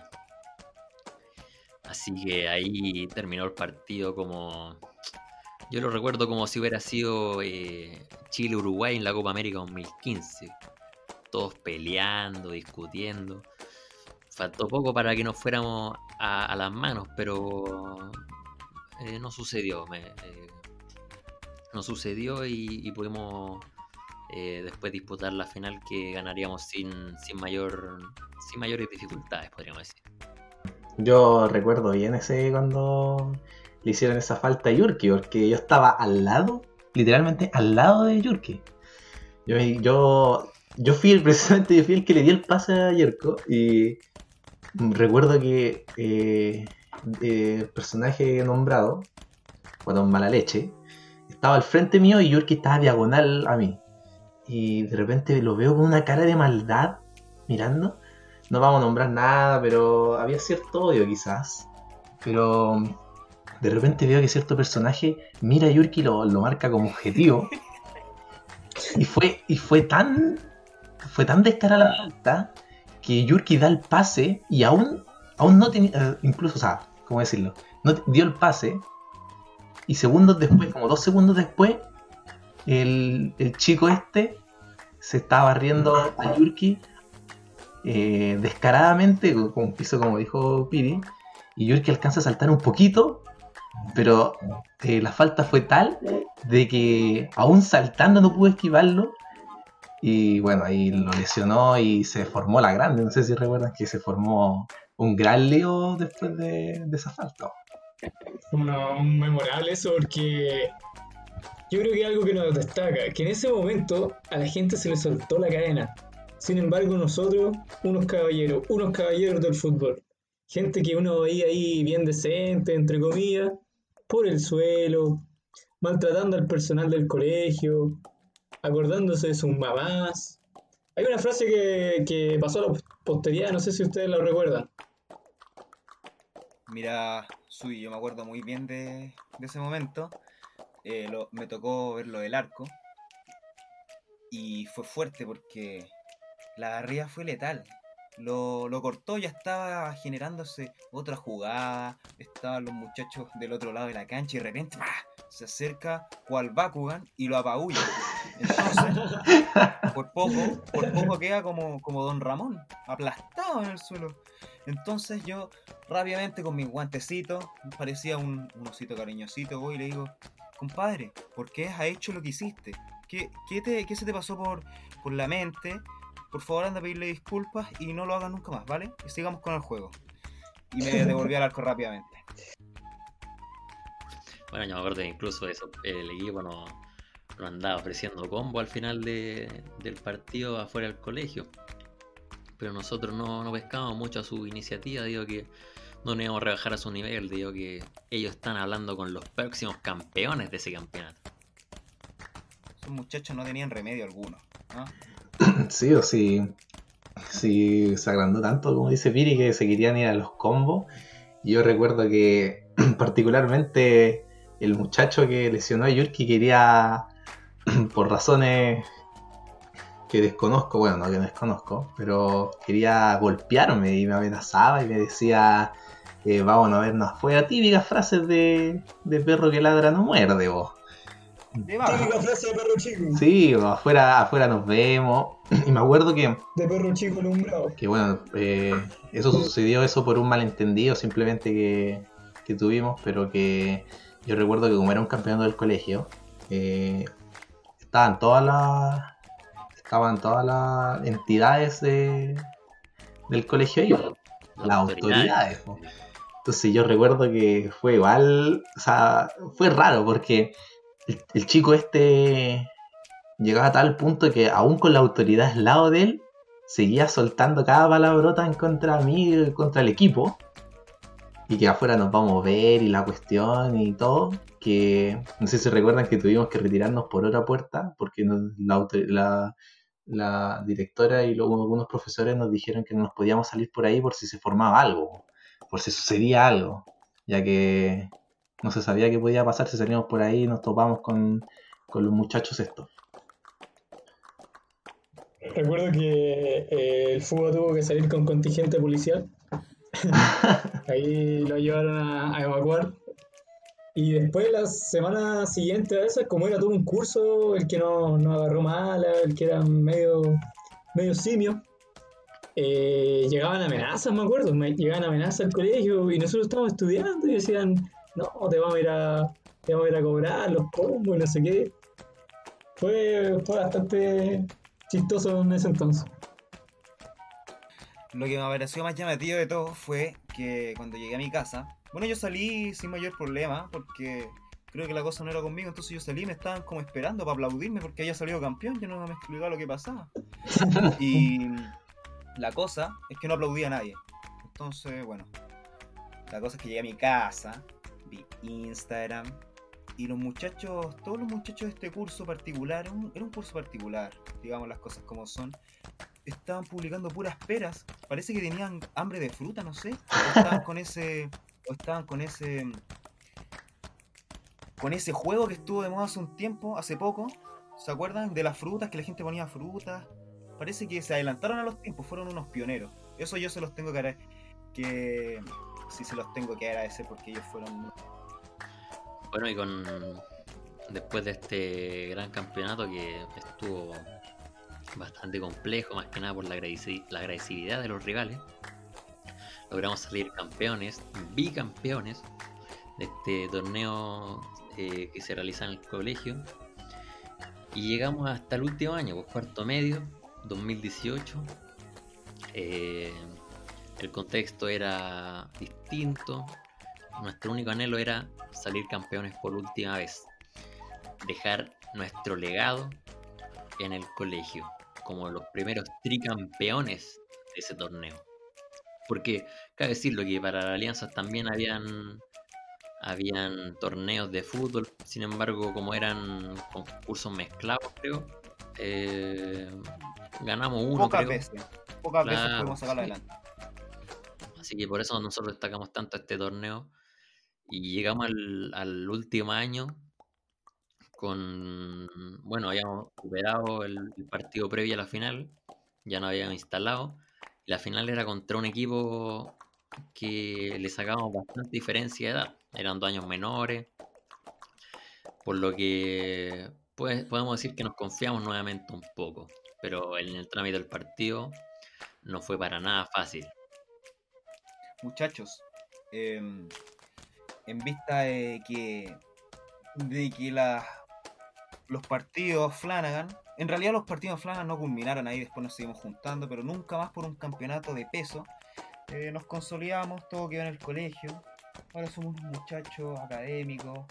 Así que ahí terminó el partido como... Yo lo recuerdo como si hubiera sido eh, Chile-Uruguay en la Copa América 2015 todos peleando, discutiendo. Faltó poco para que nos fuéramos a, las manos, pero eh, no sucedió. eh, no sucedió y, y pudimos eh, después disputar la final que ganaríamos sin, sin mayor sin mayores dificultades, podríamos decir. Yo recuerdo bien ese cuando le hicieron esa falta a Yurki, porque yo estaba al lado, literalmente al lado de Yurki. Yo, yo, yo fui el, precisamente yo fui el que le di el pase a Yerko y recuerdo que eh, eh, el personaje nombrado, cuando mala leche, estaba al frente mío y Yurki estaba diagonal a mí. Y de repente lo veo con una cara de maldad mirando no vamos a nombrar nada, pero había cierto odio quizás. Pero de repente veo que cierto personaje mira a Yurki y lo, lo marca como objetivo. Y fue, y fue tan. Fue tan descarada la falta que Yurki da el pase y aún, aún no tenía. eh, incluso, o sea, ¿cómo decirlo? No dio el pase. Y segundos después, como dos segundos después, el, el chico este se estaba riendo a Yurki eh, descaradamente, con un piso como dijo Piri, y Yurki alcanza a saltar un poquito, pero eh, la falta fue tal de que aún saltando no pudo esquivarlo, y bueno, ahí lo lesionó y se formó la grande, no sé si recuerdan que se formó un gran lío después de, esa falta. Un memorable eso porque yo creo que algo que nos destaca, que en ese momento a la gente se le soltó la cadena. Sin embargo, nosotros, unos caballeros, unos caballeros del fútbol, gente que uno veía ahí bien decente, entre comillas, por el suelo, maltratando al personal del colegio, acordándose de sus mamás. Hay una frase que, que pasó a la posteridad, no sé si ustedes la recuerdan. Mira, Sui, yo me acuerdo muy bien de, de ese momento. Eh, lo- me tocó ver lo del arco. Y fue fuerte porque la barrida fue letal. Lo, lo cortó, ya estaba generándose otra jugada. Estaban los muchachos del otro lado de la cancha y de repente ¡pah! se acerca cual Bakugan y lo apabulla. Entonces, por poco, por poco queda como, como Don Ramón, aplastado en el suelo. Entonces yo rápidamente con mis guantecitos, parecía un, un osito cariñosito, voy y le digo, compadre, ¿por qué has hecho lo que hiciste? ¿Qué, qué, te, qué se te pasó por, por la mente? Por favor anda a pedirle disculpas y no lo hagas nunca más, ¿vale? Y sigamos con el juego. Y me devolví al arco rápidamente. Bueno, yo me acuerdo que incluso eso, el equipo no, no andaba ofreciendo combo al final de- del partido afuera del colegio. Pero nosotros no, no pescamos mucho a su iniciativa, digo que no nos íbamos a rebajar a su nivel, digo que ellos están hablando con los próximos campeones de ese campeonato. Esos muchachos no tenían remedio alguno. Sí o sí. Sí, se agrandó tanto, como dice Piri, que se querían ir a los combos. Y yo recuerdo que particularmente el muchacho que lesionó a Yurki quería, por razones que desconozco, bueno, no que desconozco, pero quería golpearme y me amenazaba y me decía, eh, vamos a vernos afuera. Típicas frases de, de perro que ladra no muerde, vos. Típica frase de perro chico. Sí, afuera, afuera nos vemos. Y me acuerdo que, De perro chico alumbrado. que bueno, eh, eso sucedió eso por un malentendido simplemente que, que tuvimos, pero que yo recuerdo que como era un campeonato del colegio, eh, estaban todas las estaban todas las entidades de, del colegio ahí, las autoridades. po. Entonces yo recuerdo que fue igual, o sea, fue raro porque el, chico este llegaba a tal punto que aún con la autoridad al lado de él, seguía soltando cada palabrota en contra mí, contra el equipo. Y que afuera nos vamos a ver y la cuestión y todo. Que no sé si recuerdan que tuvimos que retirarnos por otra puerta porque la directora y luego algunos profesores nos dijeron que no nos podíamos salir por ahí por si se formaba algo, por si sucedía algo, ya que no se sabía qué podía pasar si salíamos por ahí y nos topamos con, con los muchachos estos. Recuerdo que eh, el fútbol tuvo que salir con contingente policial. Ahí lo llevaron a, a evacuar. Y después, la semana siguiente a esa, como era todo un curso, el que no, no agarró mala, el que era medio, medio simio, eh, llegaban amenazas, me acuerdo. me- Llegaban amenazas al colegio y nosotros estábamos estudiando y decían: No, te vamos a ir a, te vamos a, ir a cobrar los combos y no sé qué. Fue, fue bastante chistoso en ese entonces. Lo que me pareció más llamativo de todo fue que cuando llegué a mi casa, bueno, yo salí sin mayor problema porque creo que la cosa no era conmigo, entonces yo salí y me estaban como esperando para aplaudirme porque había salido campeón, yo no me explicaba lo que pasaba. Y la cosa es que no aplaudía a nadie. Entonces, bueno, la cosa es que llegué a mi casa, vi Instagram y los muchachos, todos los muchachos de este curso particular, era un, curso particular, digamos las cosas como son, estaban publicando puras peras. Parece que tenían hambre de fruta, no sé. Estaban con ese. O estaban con ese. Con ese juego que estuvo de moda hace un tiempo, hace poco. ¿Se acuerdan? De las frutas, que la gente ponía frutas. Parece que se adelantaron a los tiempos, fueron unos pioneros. Eso yo se los tengo que. Que. Sí, se los tengo que agradecer porque ellos fueron. Bueno, y con. Después de este gran campeonato que estuvo bastante complejo, más que nada por la, agradeci- la agresividad de los rivales, logramos salir campeones, bicampeones de este torneo eh, que se realiza en el colegio. Y llegamos hasta el último año, pues cuarto medio, 2018. Eh, el contexto era distinto. Nuestro único anhelo era salir campeones por última vez. Dejar nuestro legado en el colegio, como los primeros tricampeones de ese torneo. Porque cabe decirlo que para la Alianza también habían habían torneos de fútbol, sin embargo, como eran concursos mezclados, creo, eh, ganamos uno, Pocas creo. veces. Pocas veces pudimos sacarlo sí. adelante. Así que por eso nosotros destacamos tanto este torneo. Y llegamos al, al último año con, bueno, habíamos superado el, el partido previo a la final, ya nos habíamos instalado. La final era contra un equipo que le sacábamos bastante diferencia de edad. Eran dos años menores. Por lo que pues, podemos decir que nos confiamos nuevamente un poco. Pero en el trámite del partido no fue para nada fácil. Muchachos, em, en vista de que, de que la- los partidos Flanagan, en realidad los partidos Flanagan no culminaron ahí, después nos seguimos juntando, pero nunca más por un campeonato de peso. eh, nos consolidamos, todo quedó en el colegio. Ahora somos unos muchachos académicos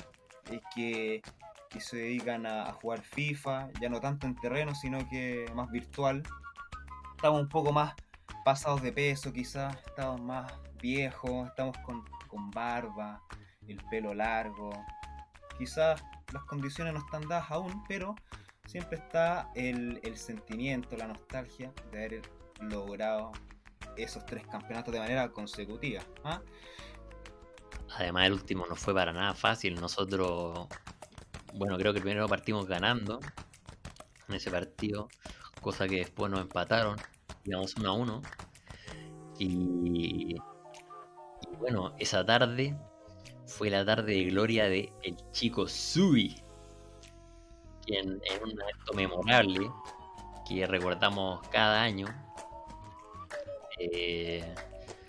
eh, que, que se dedican a, jugar FIFA, ya no tanto en terreno, sino que más virtual. Estamos un poco más pasados de peso quizás, estamos más viejos, estamos con, con barba, el pelo largo. Quizás las condiciones no están dadas aún, pero siempre está el, el sentimiento, la nostalgia de haber logrado esos tres campeonatos de manera consecutiva. ¿ah? Además, el último no fue para nada fácil. Nosotros, bueno, creo que primero partimos ganando en ese partido, cosa que después nos empataron, íbamos uno a uno. Y, y bueno, esa tarde fue la tarde de gloria de el chico Sui, quien en un evento memorable que recordamos cada año. eh,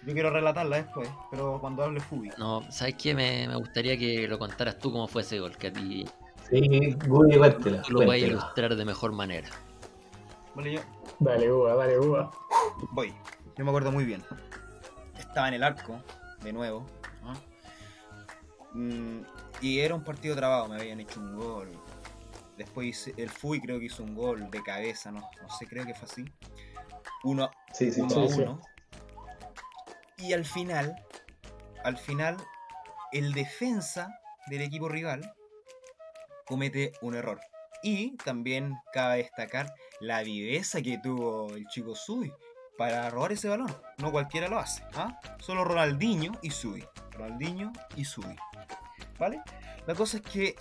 Yo quiero relatarla después, pero cuando hable Fubi. no, ¿sabes qué? Me, me gustaría que lo contaras tú cómo fue ese gol, que a ti Sí, cuéntela. tú lo puedes cuéntela. ilustrar de mejor manera. Vale, yo Dale, uva, dale, uva. voy. Yo me acuerdo muy bien. Estaba en el arco, de nuevo. Mm, y era un partido trabado, me habían hecho un gol. Después hice- el Fui creo que hizo un gol de cabeza, no, no sé, creo que fue así. Uno, Sí, sí, uno sí, a sí. uno. Y al final, al final, el defensa del equipo rival comete un error. Y también cabe destacar la viveza que tuvo el chico Sui para robar ese balón. No cualquiera lo hace. ¿ah? Solo Ronaldinho y Sui. Ronaldinho y Sui. ¿Vale? La cosa es que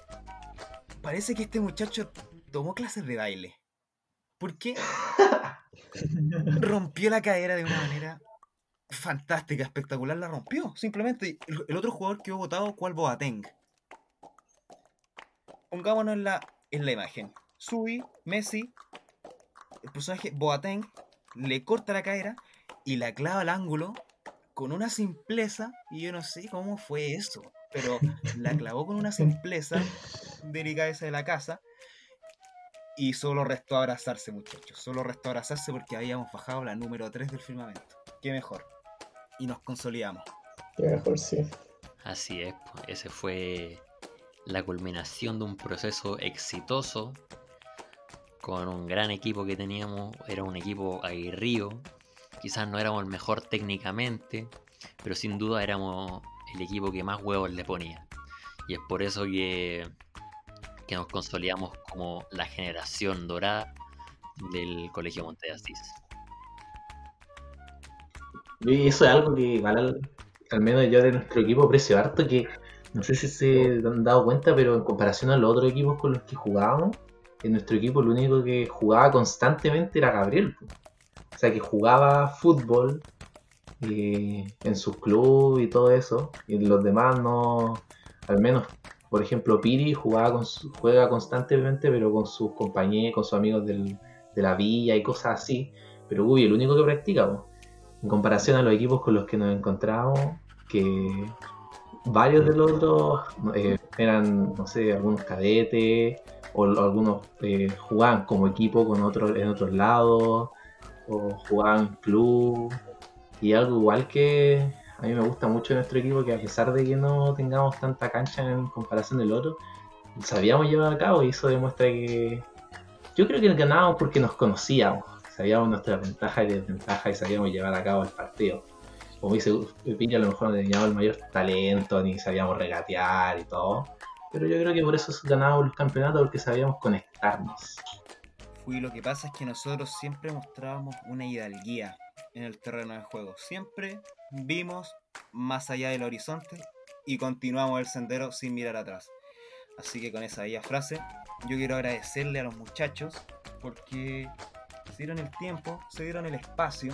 parece que este muchacho tomó clases de baile. Porque rompió la cadera de una manera fantástica, espectacular. La rompió. Simplemente el, otro jugador que hubo votado, ¿cuál Boateng? Pongámonos en la, en la imagen. Sui, Messi, el personaje Boateng le corta la cadera y la clava al ángulo con una simpleza. Y yo no sé cómo fue eso, pero la clavó con una simpleza delicadeza de la casa. Y solo restó abrazarse, muchachos. Solo restó abrazarse porque habíamos bajado la número 3 del firmamento. Qué mejor. Y nos consolidamos. Qué mejor, sí. Así es, pues, ese fue la culminación de un proceso exitoso con un gran equipo que teníamos. Era un equipo aguerrido. Quizás no éramos el mejor técnicamente, pero sin duda éramos el equipo que más huevos le ponía. Y es por eso que, que nos consolidamos como la generación dorada del Colegio Monte de Asís. Y eso es algo que al menos yo de nuestro equipo aprecio harto que no sé si se han dado cuenta, pero en comparación a los otros equipos con los que jugábamos, en nuestro equipo lo único que jugaba constantemente era Gabriel. O sea, que jugaba fútbol eh, en su club y todo eso, y los demás no, al menos, por ejemplo, Piri jugaba juega constantemente, pero con sus compañeros, con sus amigos del- de la villa y cosas así, pero Uy, el único que practica. po en comparación a los equipos con los que nos encontramos, que varios de los otros eh, eran, no sé, algunos cadetes, o algunos eh, jugaban como equipo con otros en otros lados, o jugaban club, y algo igual que a mí me gusta mucho nuestro equipo, que a pesar de que no tengamos tanta cancha en comparación del otro, sabíamos llevar a cabo y eso demuestra que yo creo que ganábamos porque nos conocíamos, sabíamos nuestras ventajas y desventajas y sabíamos llevar a cabo el partido. Como dice Pilla, a lo mejor no teníamos el mayor talento, ni sabíamos regatear y todo. Pero yo creo que por eso ganábamos los campeonatos, porque sabíamos conectarnos. Fui lo que pasa es que nosotros siempre mostrábamos una hidalguía en el terreno de juego. Siempre vimos más allá del horizonte y continuamos el sendero sin mirar atrás. Así que con esa bella frase, yo quiero agradecerle a los muchachos porque se dieron el tiempo, se dieron el espacio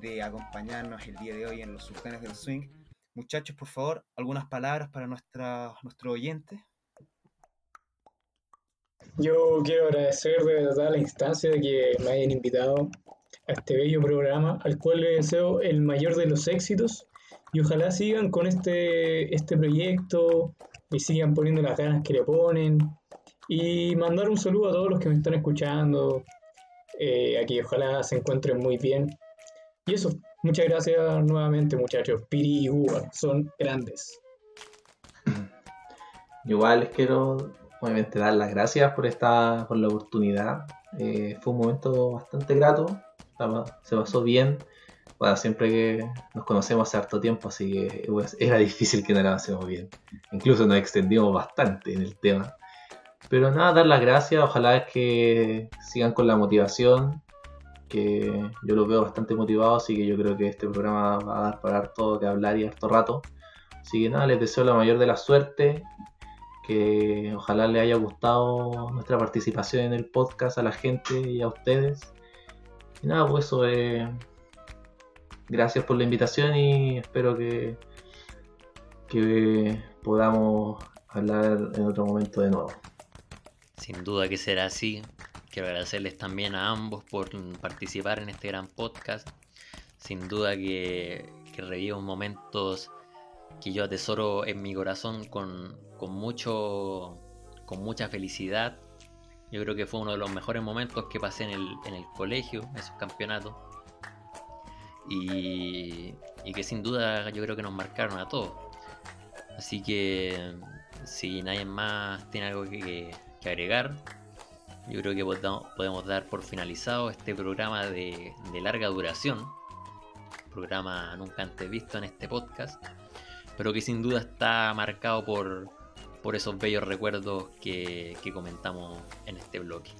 de acompañarnos el día de hoy en los sultanes del swing. Muchachos, por favor, algunas palabras para nuestra, nuestro oyente. Yo quiero agradecer de verdad la instancia de que me hayan invitado a este bello programa, al cual le deseo el mayor de los éxitos y ojalá sigan con este, este proyecto y sigan poniendo las ganas que le ponen y mandar un saludo a todos los que me están escuchando, eh, a que ojalá se encuentren muy bien. Y eso, muchas gracias nuevamente muchachos, Piri y Uva, son grandes. Igual les quiero obviamente dar las gracias por esta por la oportunidad. Eh, fue un momento bastante grato, se pasó bien. Bueno, siempre que nos conocemos hace harto tiempo, así que pues, era difícil que no la hacemos bien. Incluso nos extendimos bastante en el tema. Pero nada, dar las gracias, ojalá es que sigan con la motivación, que yo los veo bastante motivados, así que yo creo que este programa va a dar para harto que hablar y harto rato. Así que nada, les deseo la mayor de la suerte, que ojalá les haya gustado nuestra participación en el podcast a la gente y a ustedes. Y nada, pues eso, eh, gracias por la invitación y espero que, que podamos hablar en otro momento de nuevo. Sin duda que será así. Quiero agradecerles también a ambos por participar en este gran podcast. Sin duda que, que revivo momentos que yo atesoro en mi corazón con, con, mucho, con mucha felicidad. Yo creo que fue uno de los mejores momentos que pasé en el, en el colegio, esos campeonatos. Y, y que sin duda yo creo que nos marcaron a todos. Así que si nadie más tiene algo que, que agregar, yo creo que podemos dar por finalizado este programa de, larga duración, programa nunca antes visto en este podcast, pero que sin duda está marcado por, por esos bellos recuerdos que, que comentamos en este bloque.